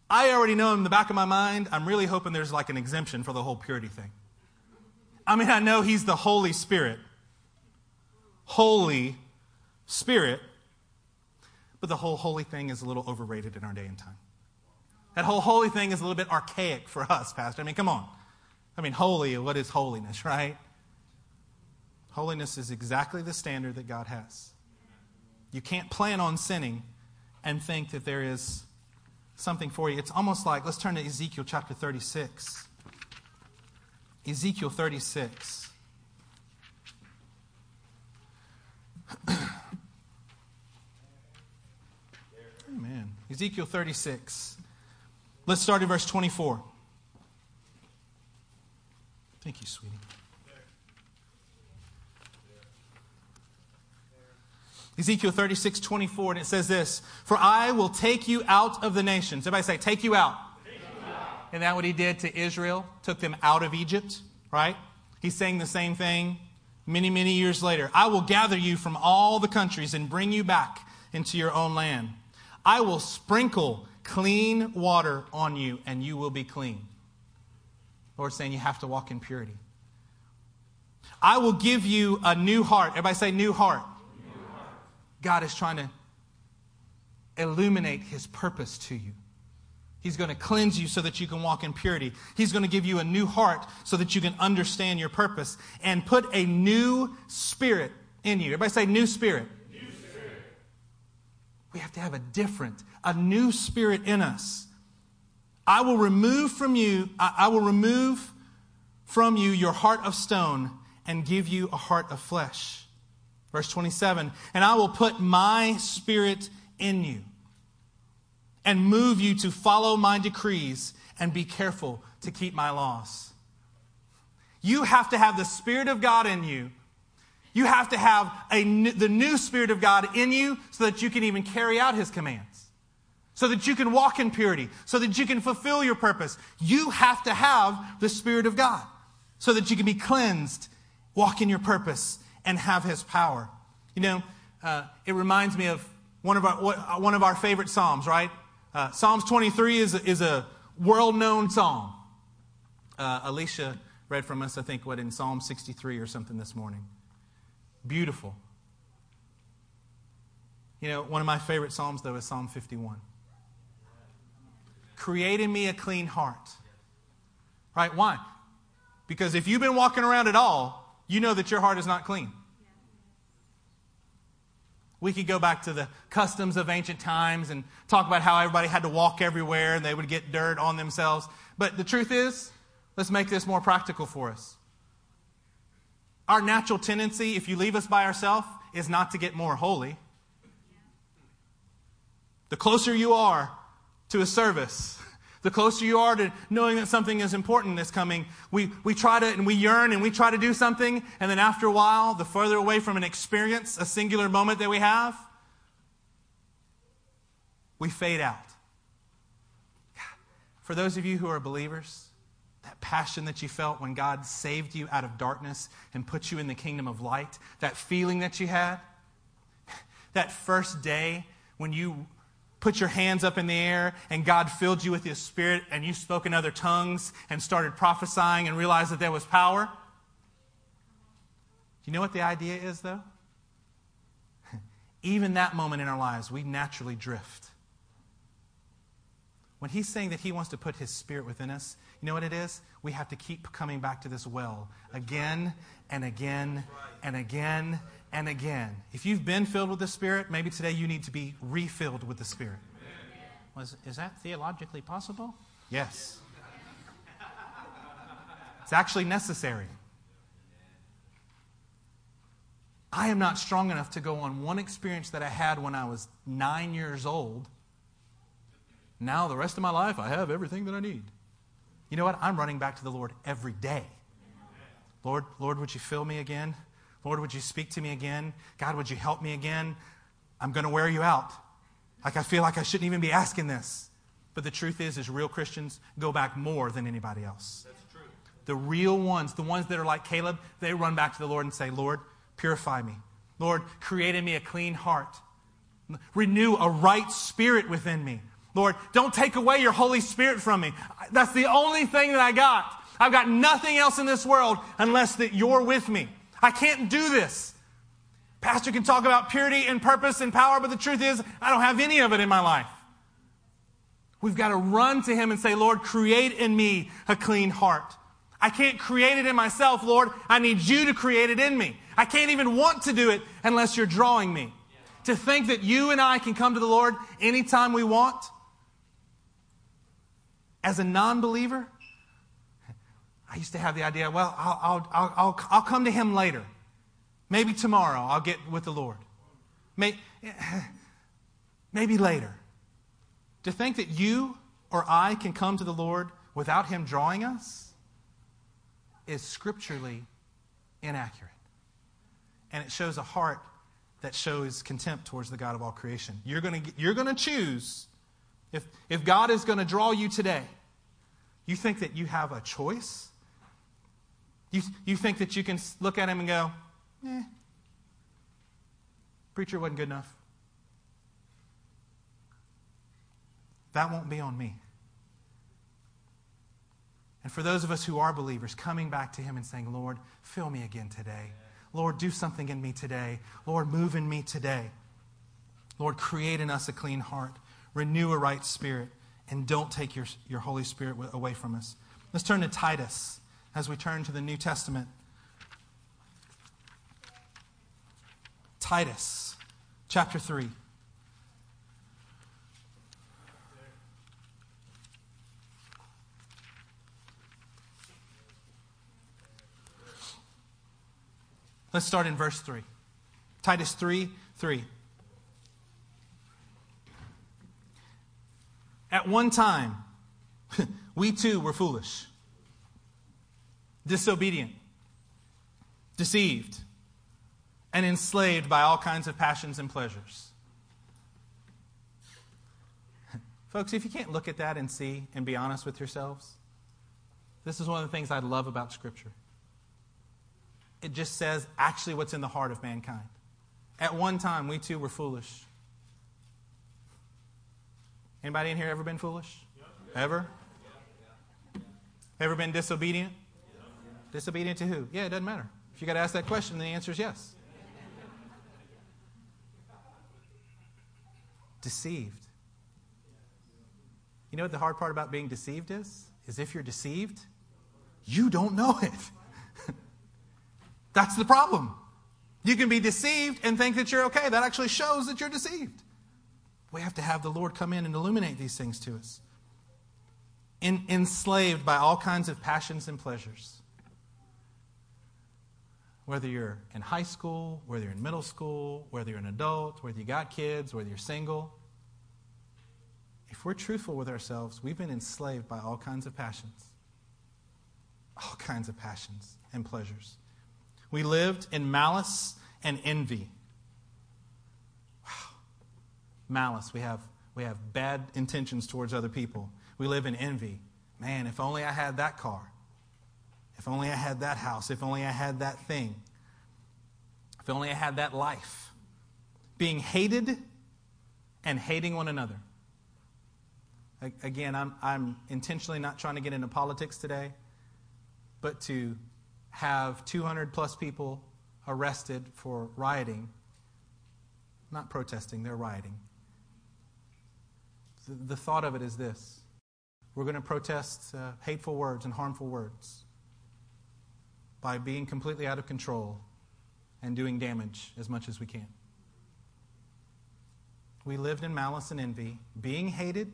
I already know in the back of my mind, I'm really hoping there's like an exemption for the whole purity thing. I mean, I know He's the Holy Spirit. Holy Spirit. But the whole holy thing is a little overrated in our day and time. That whole holy thing is a little bit archaic for us, Pastor. I mean, come on. I mean, holy, what is holiness, right? Holiness is exactly the standard that God has. You can't plan on sinning and think that there is something for you. It's almost like, let's turn to Ezekiel chapter 36. Ezekiel 36. Amen. Ezekiel 36. Let's start at verse 24. Thank you, sweetie. Ezekiel 36, 24, and it says this For I will take you out of the nations. Everybody say, Take you out. Take you out. Isn't that what he did to Israel? Took them out of Egypt, right? He's saying the same thing many, many years later. I will gather you from all the countries and bring you back into your own land. I will sprinkle clean water on you, and you will be clean. Lord saying you have to walk in purity. I will give you a new heart. Everybody say, new heart. God is trying to illuminate his purpose to you. He's going to cleanse you so that you can walk in purity. He's going to give you a new heart so that you can understand your purpose and put a new spirit in you. Everybody say, new spirit. New spirit. We have to have a different, a new spirit in us. I will remove from you, I will remove from you your heart of stone and give you a heart of flesh. Verse 27 And I will put my spirit in you and move you to follow my decrees and be careful to keep my laws. You have to have the Spirit of God in you. You have to have a, the new Spirit of God in you so that you can even carry out His commands, so that you can walk in purity, so that you can fulfill your purpose. You have to have the Spirit of God so that you can be cleansed, walk in your purpose, and have his power. You know, uh, it reminds me of one of our, one of our favorite Psalms, right? Uh, Psalms 23 is, is a world known psalm. Uh, Alicia read from us, I think, what, in Psalm 63 or something this morning. Beautiful. You know, one of my favorite Psalms, though, is Psalm 51. Create in me a clean heart. Right? Why? Because if you've been walking around at all you know that your heart is not clean. We could go back to the customs of ancient times and talk about how everybody had to walk everywhere and they would get dirt on themselves. But the truth is, let's make this more practical for us. Our natural tendency, if you leave us by ourselves, is not to get more holy. The closer you are to a service, the closer you are to knowing that something is important that's coming, we, we try to, and we yearn and we try to do something, and then after a while, the further away from an experience, a singular moment that we have, we fade out. For those of you who are believers, that passion that you felt when God saved you out of darkness and put you in the kingdom of light, that feeling that you had, that first day when you put your hands up in the air and God filled you with His Spirit and you spoke in other tongues and started prophesying and realized that there was power? Do you know what the idea is, though? Even that moment in our lives, we naturally drift. When He's saying that He wants to put His Spirit within us, you know what it is? We have to keep coming back to this well again and again and again and again. If you've been filled with the Spirit, maybe today you need to be refilled with the Spirit. Was, is that theologically possible? Yes. It's actually necessary. I am not strong enough to go on one experience that I had when I was nine years old. Now, the rest of my life, I have everything that I need. You know what? I'm running back to the Lord every day. Lord, Lord, would you fill me again? Lord, would you speak to me again? God, would you help me again? I'm going to wear you out. Like I feel like I shouldn't even be asking this. But the truth is, is real Christians go back more than anybody else. That's true. The real ones, the ones that are like Caleb, they run back to the Lord and say, Lord, purify me. Lord, create in me a clean heart. Renew a right spirit within me. Lord, don't take away your Holy Spirit from me. That's the only thing that I got. I've got nothing else in this world unless that you're with me. I can't do this. Pastor can talk about purity and purpose and power, but the truth is, I don't have any of it in my life. We've got to run to Him and say, Lord, create in me a clean heart. I can't create it in myself, Lord. I need you to create it in me. I can't even want to do it unless you're drawing me. To think that you and I can come to the Lord anytime we want as a non believer, I used to have the idea, well, I'll, I'll, I'll, I'll, come to Him later. Maybe tomorrow I'll get with the Lord. Maybe, maybe later. To think that you or I can come to the Lord without Him drawing us is scripturally inaccurate. And it shows a heart that shows contempt towards the God of all creation. You're going to, you're going to choose, if, if God is going to draw you today, you think that you have a choice? You, you think that you can look at him and go, eh, preacher wasn't good enough. That won't be on me. And for those of us who are believers, coming back to Him and saying, Lord, fill me again today. Lord, do something in me today. Lord, move in me today. Lord, create in us a clean heart, renew a right spirit, and don't take your, your Holy Spirit away from us. Let's turn to Titus as we turn to the New Testament. Titus chapter 3. Let's start in verse 3. Titus 3 3. At one time, we too were foolish, disobedient, deceived, and enslaved by all kinds of passions and pleasures. Folks, if you can't look at that and see and be honest with yourselves, this is one of the things I love about Scripture it just says actually what's in the heart of mankind. At one time, we too were foolish. Anybody in here ever been foolish? Ever? Ever been disobedient? Disobedient to who? Yeah, it doesn't matter. If you got to ask that question, the answer is yes. Deceived. You know what the hard part about being deceived is? Is if you're deceived, you don't know it. That's the problem. You can be deceived and think that you're okay. That actually shows that you're deceived. We have to have the Lord come in and illuminate these things to us. Enslaved by all kinds of passions and pleasures. Whether you're in high school, whether you're in middle school, whether you're an adult, whether you got kids, whether you're single, if we're truthful with ourselves, we've been enslaved by all kinds of passions. All kinds of passions and pleasures. We lived in malice and envy. Wow. Malice. We have, we have bad intentions towards other people. We live in envy. Man, if only I had that car. If only I had that house. If only I had that thing. If only I had that life. Being hated and hating one another. Again, I'm, I'm intentionally not trying to get into politics today, but to have 200 plus people arrested for rioting. Not protesting, they're rioting. The, the thought of it is this we're going to protest uh, hateful words and harmful words by being completely out of control and doing damage as much as we can. We lived in malice and envy, being hated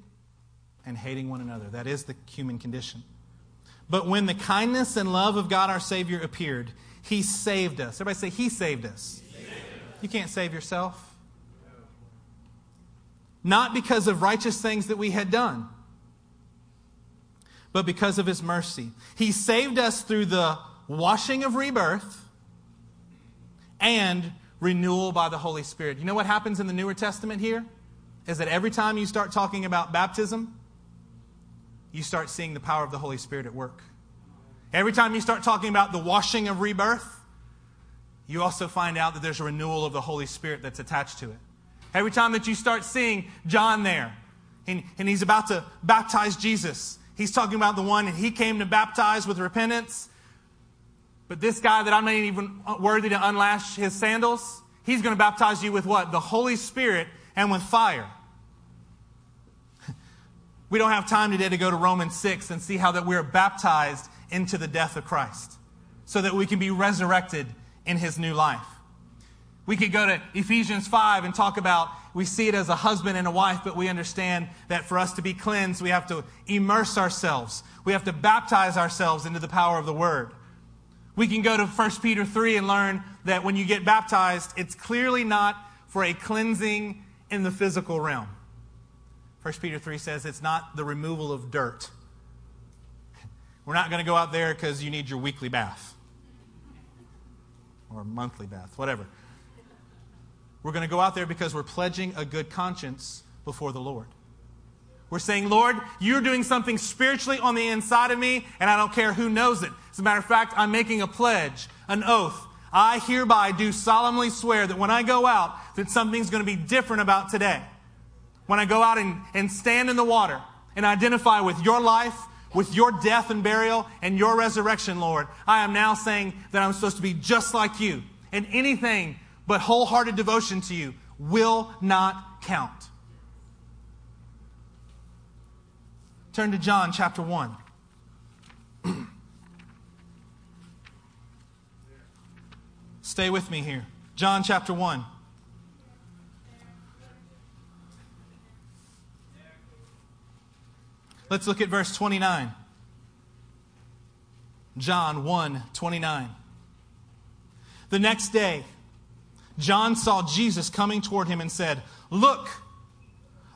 and hating one another. That is the human condition. But when the kindness and love of God our Savior appeared, He saved us. Everybody say, He saved us. He saved us. You can't save yourself. Not because of righteous things that we had done, but because of His mercy. He saved us through the washing of rebirth and renewal by the Holy Spirit. You know what happens in the Newer Testament here? Is that every time you start talking about baptism, you start seeing the power of the Holy Spirit at work. Every time you start talking about the washing of rebirth, you also find out that there's a renewal of the Holy Spirit that's attached to it. Every time that you start seeing John there, and, and he's about to baptize Jesus, he's talking about the one and he came to baptize with repentance. But this guy that I'm not even worthy to unlash his sandals, he's going to baptize you with what? The Holy Spirit and with fire. We don't have time today to go to Romans 6 and see how that we're baptized into the death of Christ so that we can be resurrected in his new life. We could go to Ephesians 5 and talk about we see it as a husband and a wife, but we understand that for us to be cleansed, we have to immerse ourselves. We have to baptize ourselves into the power of the word. We can go to 1 Peter 3 and learn that when you get baptized, it's clearly not for a cleansing in the physical realm. 1 Peter 3 says it's not the removal of dirt. We're not going to go out there because you need your weekly bath or monthly bath, whatever. We're going to go out there because we're pledging a good conscience before the Lord. We're saying, Lord, you're doing something spiritually on the inside of me, and I don't care who knows it. As a matter of fact, I'm making a pledge, an oath. I hereby do solemnly swear that when I go out, that something's going to be different about today. When I go out and, and stand in the water and identify with your life, with your death and burial, and your resurrection, Lord, I am now saying that I'm supposed to be just like you. And anything but wholehearted devotion to you will not count. Turn to John chapter 1. Stay with me here. John chapter 1. Let's look at verse 29. John 1 29. The next day, John saw Jesus coming toward him and said, Look,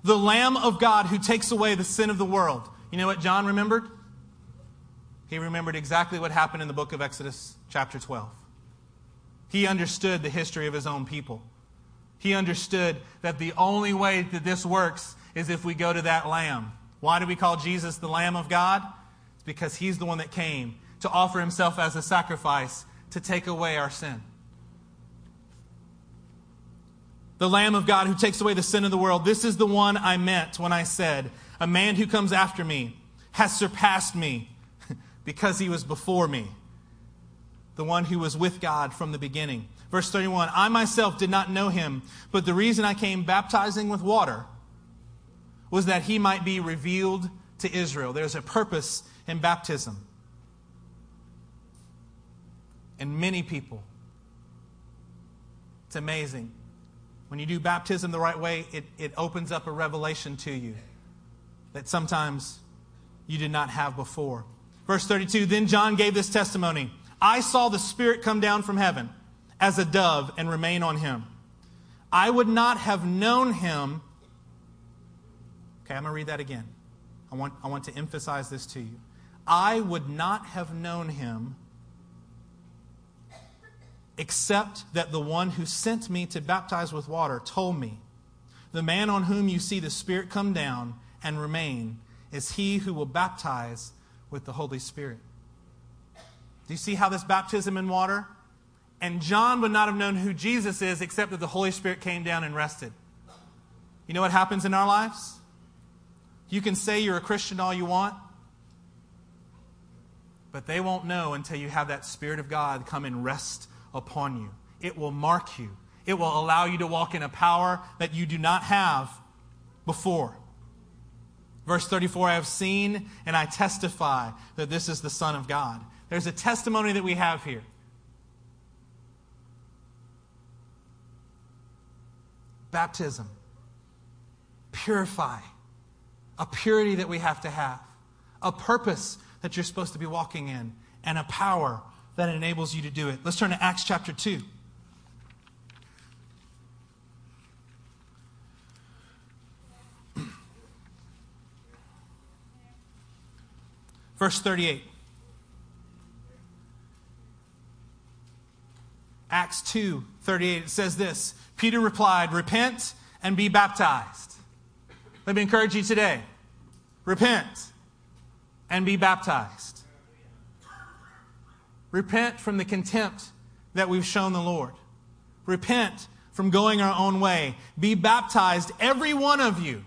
the Lamb of God who takes away the sin of the world. You know what John remembered? He remembered exactly what happened in the book of Exodus, chapter 12. He understood the history of his own people. He understood that the only way that this works is if we go to that Lamb. Why do we call Jesus the Lamb of God? It's because he's the one that came to offer himself as a sacrifice to take away our sin the Lamb of God who takes away the sin of the world. This is the one I meant when I said, A man who comes after me has surpassed me because he was before me, the one who was with God from the beginning. Verse 31 I myself did not know him, but the reason I came baptizing with water was that he might be revealed to Israel. There's a purpose in baptism. And many people, it's amazing when you do baptism the right way, it, it opens up a revelation to you that sometimes you did not have before. Verse 32 Then John gave this testimony I saw the Spirit come down from heaven as a dove and remain on him. I would not have known him. Okay, I'm going to read that again. I want, I want to emphasize this to you. I would not have known him except that the one who sent me to baptize with water told me, The man on whom you see the Spirit come down and remain is he who will baptize with the Holy Spirit. Do you see how this baptism in water? And John would not have known who Jesus is except that the Holy Spirit came down and rested. You know what happens in our lives? You can say you're a Christian all you want, but they won't know until you have that Spirit of God come and rest upon you. It will mark you. It will allow you to walk in a power that you do not have before. Verse 34 I have seen and I testify that this is the Son of God. There's a testimony that we have here. Baptism, purify, a purity that we have to have, a purpose that you're supposed to be walking in, and a power that enables you to do it. Let's turn to Acts chapter 2. Verse 38. Acts 2 38, it says this Peter replied, Repent and be baptized. Let me encourage you today. Repent and be baptized. Repent from the contempt that we've shown the Lord. Repent from going our own way. Be baptized, every one of you.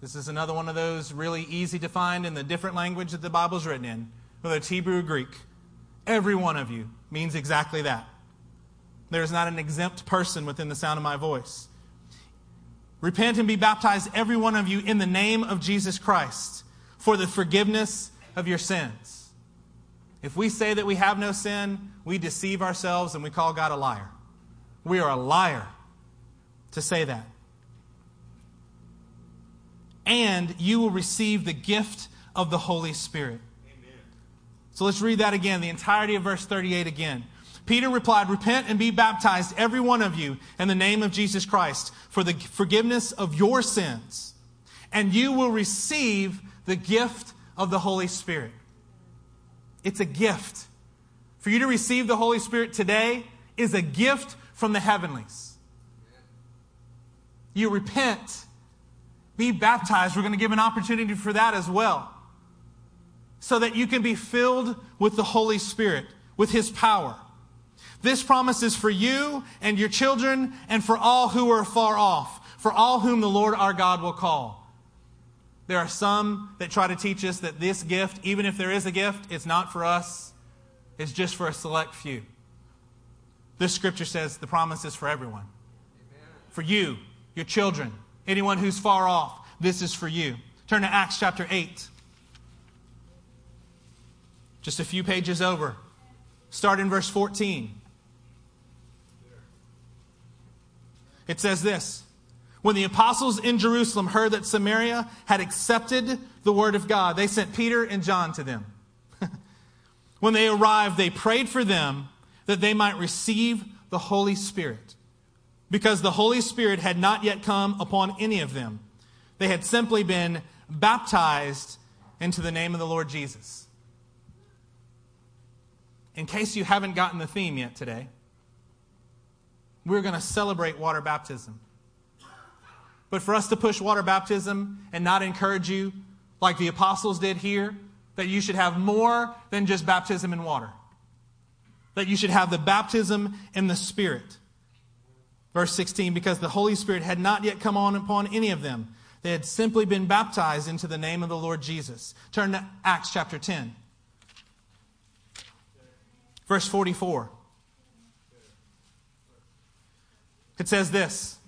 This is another one of those really easy to find in the different language that the Bible's written in, whether it's Hebrew or Greek. Every one of you means exactly that. There is not an exempt person within the sound of my voice. Repent and be baptized, every one of you, in the name of Jesus Christ for the forgiveness of your sins If we say that we have no sin, we deceive ourselves and we call God a liar. We are a liar to say that. And you will receive the gift of the Holy Spirit. Amen. So let's read that again, the entirety of verse 38 again. Peter replied, Repent and be baptized, every one of you, in the name of Jesus Christ, for the forgiveness of your sins, and you will receive the gift of the Holy Spirit. It's a gift. For you to receive the Holy Spirit today is a gift from the heavenlies. You repent, be baptized. We're going to give an opportunity for that as well. So that you can be filled with the Holy Spirit, with His power. This promise is for you and your children and for all who are far off, for all whom the Lord our God will call. There are some that try to teach us that this gift, even if there is a gift, it's not for us, it's just for a select few. This scripture says the promise is for everyone. Amen. For you, your children, anyone who's far off, this is for you. Turn to Acts chapter 8. Just a few pages over. Start in verse 14. It says this When the apostles in Jerusalem heard that Samaria had accepted the word of God, they sent Peter and John to them. when they arrived, they prayed for them that they might receive the Holy Spirit, because the Holy Spirit had not yet come upon any of them. They had simply been baptized into the name of the Lord Jesus. In case you haven't gotten the theme yet today, we're going to celebrate water baptism. But for us to push water baptism and not encourage you, like the apostles did here, that you should have more than just baptism in water, that you should have the baptism in the Spirit. Verse 16, because the Holy Spirit had not yet come on upon any of them. They had simply been baptized into the name of the Lord Jesus. Turn to Acts chapter 10. Verse 44. It says this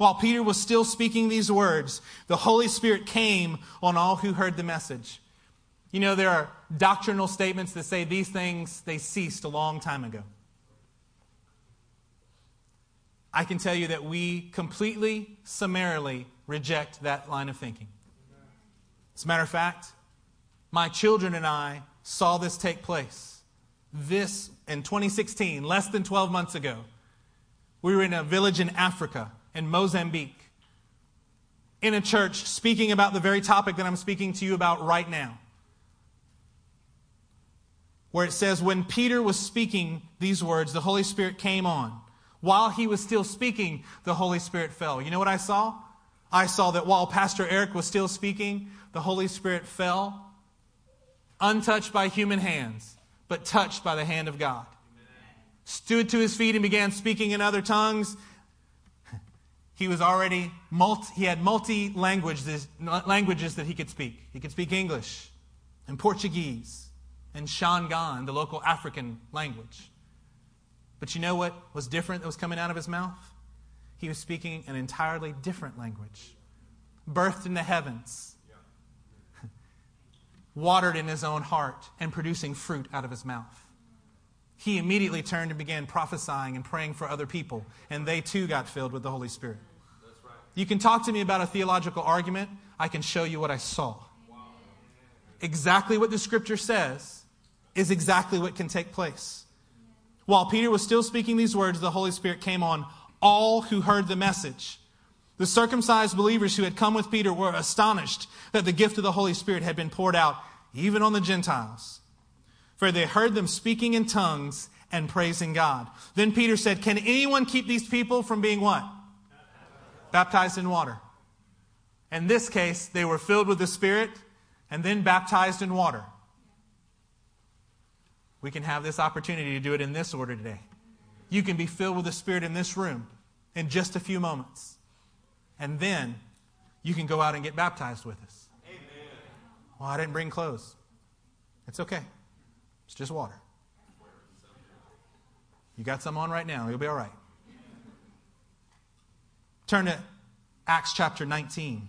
While Peter was still speaking these words, the Holy Spirit came on all who heard the message. You know, there are doctrinal statements that say these things, they ceased a long time ago. I can tell you that we completely, summarily reject that line of thinking. As a matter of fact, my children and I saw this take place. This in 2016, less than 12 months ago. We were in a village in Africa, in Mozambique, in a church speaking about the very topic that I'm speaking to you about right now. Where it says, when Peter was speaking these words, the Holy Spirit came on. While he was still speaking, the Holy Spirit fell. You know what I saw? I saw that while Pastor Eric was still speaking, the Holy Spirit fell, untouched by human hands, but touched by the hand of God stood to his feet and began speaking in other tongues. He was already multi, he had multi languages, languages that he could speak. He could speak English and Portuguese and Shangaan, the local African language. But you know what was different that was coming out of his mouth? He was speaking an entirely different language, birthed in the heavens, watered in his own heart, and producing fruit out of his mouth he immediately turned and began prophesying and praying for other people, and they too got filled with the Holy Spirit. You can talk to me about a theological argument, I can show you what I saw. Exactly what the scripture says is exactly what can take place. While Peter was still speaking these words, the Holy Spirit came on all who heard the message. The circumcised believers who had come with Peter were astonished that the gift of the Holy Spirit had been poured out even on the Gentiles for they heard them speaking in tongues and praising God. Then Peter said, Can anyone keep these people from being what? Baptized in water. In this case, they were filled with the Spirit and then baptized in water. We can have this opportunity to do it in this order today. You can be filled with the Spirit in this room in just a few moments. And then you can go out and get baptized with us. Amen. Well, I didn't bring clothes. It's okay. It's just water. You got some on right now, you'll be all right. Turn to Acts chapter 19.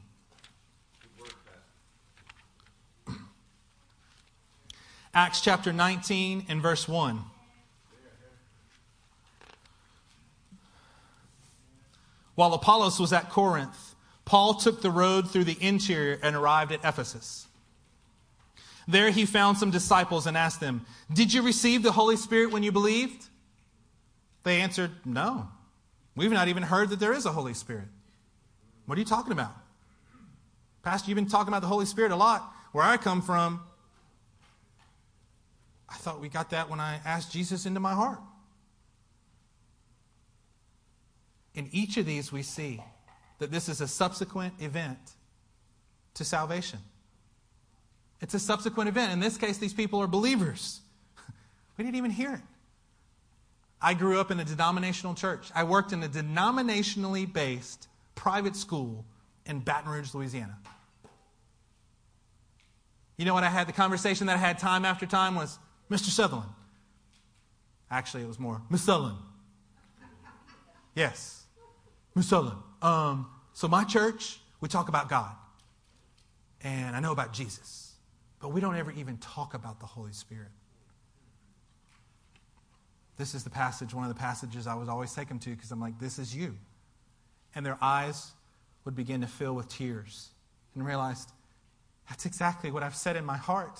Acts chapter 19 and verse 1. While Apollos was at Corinth, Paul took the road through the interior and arrived at Ephesus. There he found some disciples and asked them, Did you receive the Holy Spirit when you believed? They answered, No. We've not even heard that there is a Holy Spirit. What are you talking about? Pastor, you've been talking about the Holy Spirit a lot. Where I come from, I thought we got that when I asked Jesus into my heart. In each of these, we see that this is a subsequent event to salvation. It's a subsequent event. In this case, these people are believers. we didn't even hear it. I grew up in a denominational church. I worked in a denominationally based private school in Baton Rouge, Louisiana. You know what I had? The conversation that I had time after time was Mr. Sutherland. Actually, it was more Miss Sutherland. Yes, Miss Sutherland. Um, so, my church, we talk about God. And I know about Jesus. But we don't ever even talk about the Holy Spirit. This is the passage, one of the passages I was always taken to because I'm like, this is you. And their eyes would begin to fill with tears and realized, that's exactly what I've said in my heart.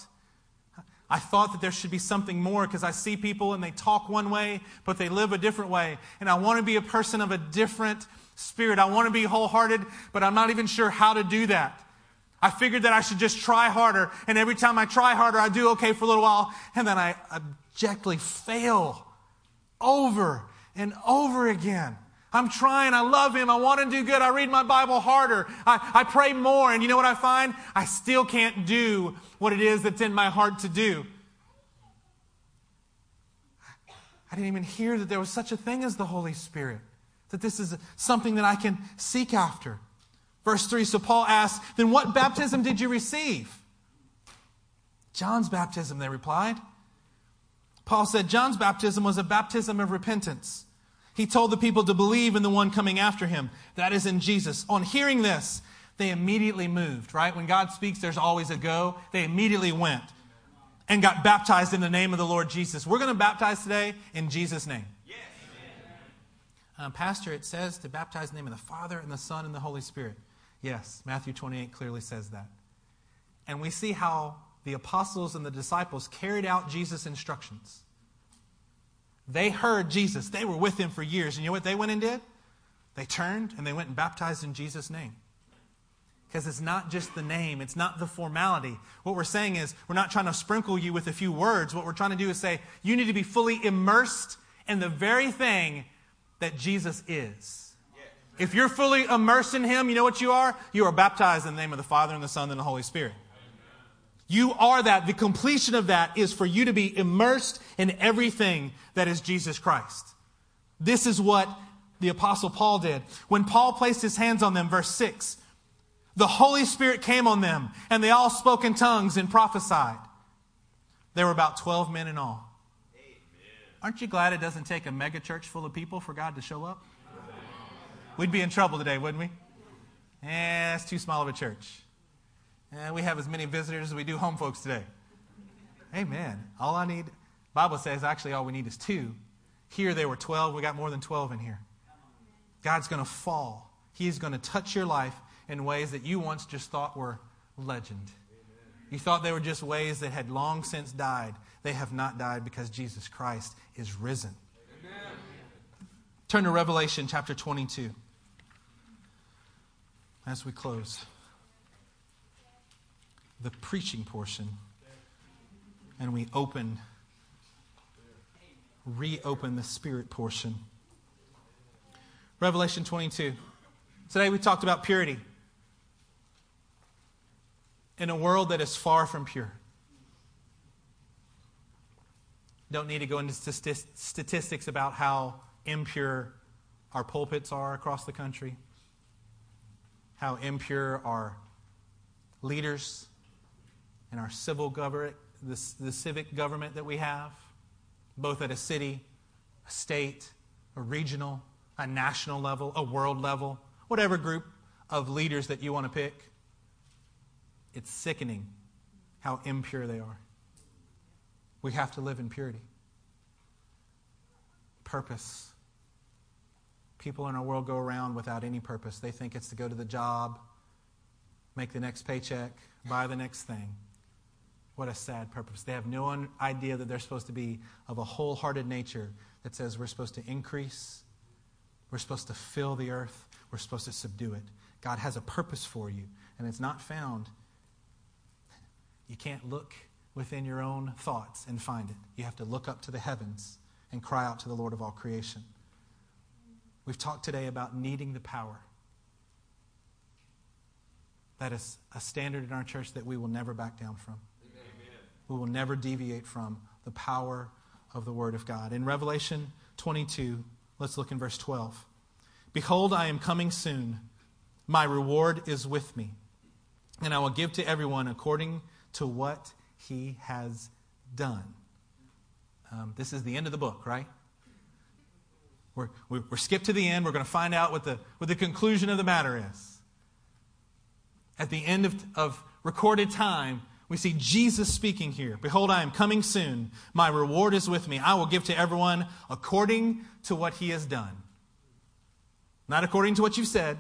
I thought that there should be something more because I see people and they talk one way, but they live a different way. And I want to be a person of a different spirit. I want to be wholehearted, but I'm not even sure how to do that. I figured that I should just try harder. And every time I try harder, I do okay for a little while. And then I abjectly fail over and over again. I'm trying. I love him. I want to do good. I read my Bible harder. I, I pray more. And you know what I find? I still can't do what it is that's in my heart to do. I didn't even hear that there was such a thing as the Holy Spirit, that this is something that I can seek after. Verse 3 So Paul asks, Then what baptism did you receive? John's baptism, they replied. Paul said John's baptism was a baptism of repentance. He told the people to believe in the one coming after him, that is in Jesus. On hearing this, they immediately moved, right? When God speaks, there's always a go. They immediately went and got baptized in the name of the Lord Jesus. We're going to baptize today in Jesus' name. Yes. Um, Pastor, it says to baptize in the name of the Father and the Son and the Holy Spirit. Yes, Matthew 28 clearly says that. And we see how the apostles and the disciples carried out Jesus' instructions. They heard Jesus. They were with him for years. And you know what they went and did? They turned and they went and baptized in Jesus' name. Because it's not just the name, it's not the formality. What we're saying is, we're not trying to sprinkle you with a few words. What we're trying to do is say, you need to be fully immersed in the very thing that Jesus is. If you're fully immersed in Him, you know what you are? You are baptized in the name of the Father and the Son and the Holy Spirit. You are that. The completion of that is for you to be immersed in everything that is Jesus Christ. This is what the Apostle Paul did. When Paul placed his hands on them, verse 6, the Holy Spirit came on them, and they all spoke in tongues and prophesied. There were about 12 men in all. Amen. Aren't you glad it doesn't take a mega church full of people for God to show up? We'd be in trouble today, wouldn't we? Eh, it's too small of a church. And we have as many visitors as we do home folks today. Amen. All I need, Bible says actually all we need is two. Here there were 12. We got more than 12 in here. God's going to fall. He's going to touch your life in ways that you once just thought were legend. You thought they were just ways that had long since died. They have not died because Jesus Christ is risen. Turn to Revelation chapter 22 as we close the preaching portion and we open, reopen the spirit portion. Revelation 22. Today we talked about purity. In a world that is far from pure. Don't need to go into statistics about how impure our pulpits are across the country, how impure our leaders and our civil government, the, the civic government that we have, both at a city, a state, a regional, a national level, a world level, whatever group of leaders that you want to pick. It's sickening how impure they are. We have to live in purity. Purpose. People in our world go around without any purpose. They think it's to go to the job, make the next paycheck, buy the next thing. What a sad purpose. They have no idea that they're supposed to be of a wholehearted nature that says we're supposed to increase, we're supposed to fill the earth, we're supposed to subdue it. God has a purpose for you, and it's not found. You can't look within your own thoughts and find it. You have to look up to the heavens and cry out to the Lord of all creation. We've talked today about needing the power. That is a standard in our church that we will never back down from. We will never deviate from the power of the Word of God. In Revelation 22, let's look in verse 12. Behold, I am coming soon. My reward is with me, and I will give to everyone according to what he has done. Um, this is the end of the book, right? We're, we're, we're skipped to the end. We're going to find out what the, what the conclusion of the matter is. At the end of, of recorded time, we see Jesus speaking here. Behold, I am coming soon. My reward is with me. I will give to everyone according to what he has done. Not according to what you've said,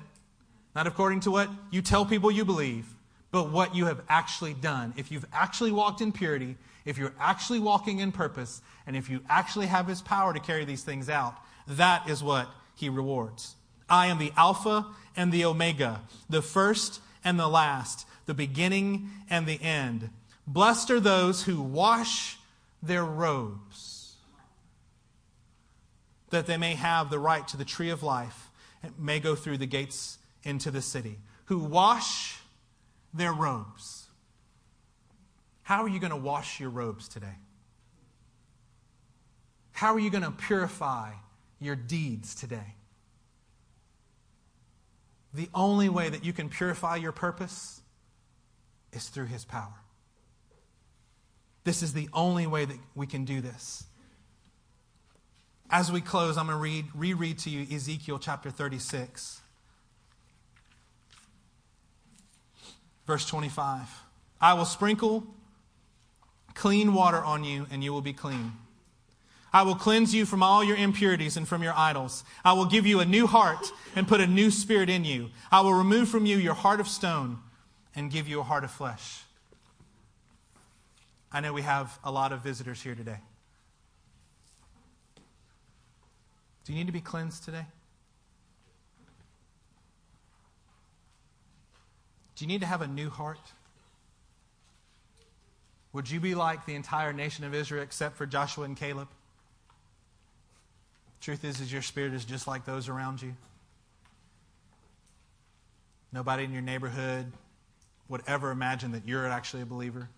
not according to what you tell people you believe, but what you have actually done. If you've actually walked in purity, if you're actually walking in purpose, and if you actually have his power to carry these things out, that is what he rewards. I am the Alpha and the Omega, the first and the last the beginning and the end. Blessed are those who wash their robes, that they may have the right to the tree of life and may go through the gates into the city. Who wash their robes. How are you going to wash your robes today? How are you going to purify your deeds today? The only way that you can purify your purpose is through his power. This is the only way that we can do this. As we close, I'm going to read, reread to you Ezekiel chapter 36, verse 25. I will sprinkle clean water on you, and you will be clean. I will cleanse you from all your impurities and from your idols. I will give you a new heart and put a new spirit in you. I will remove from you your heart of stone and give you a heart of flesh. I know we have a lot of visitors here today. Do you need to be cleansed today? Do you need to have a new heart? Would you be like the entire nation of Israel except for Joshua and Caleb? Truth is, is your spirit is just like those around you. Nobody in your neighborhood, would ever imagine that you're actually a believer.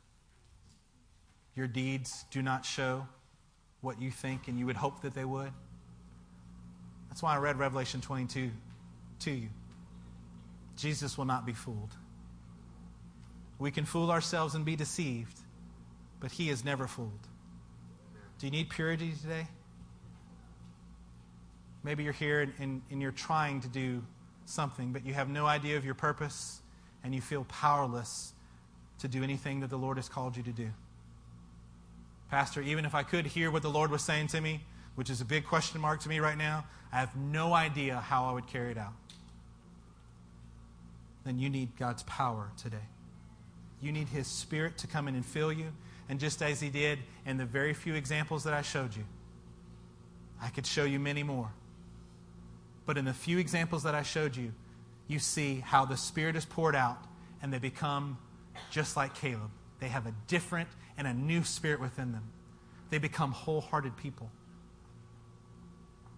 Your deeds do not show what you think, and you would hope that they would. That's why I read Revelation 22 to you. Jesus will not be fooled. We can fool ourselves and be deceived, but he is never fooled. Do you need purity today? Maybe you're here and, and, and, you're trying to do something, but you have no idea of your purpose and you feel powerless to do anything that the Lord has called you to do. Pastor, even if I could hear what the Lord was saying to me, which is a big question mark to me right now, I have no idea how I would carry it out. Then you need God's power today. You need His Spirit to come in and fill you. And just as He did in the very few examples that I showed you, I could show you many more. But in the few examples that I showed you, you see how the Spirit is poured out and they become just like Caleb. They have a different and a new spirit within them. They become wholehearted people.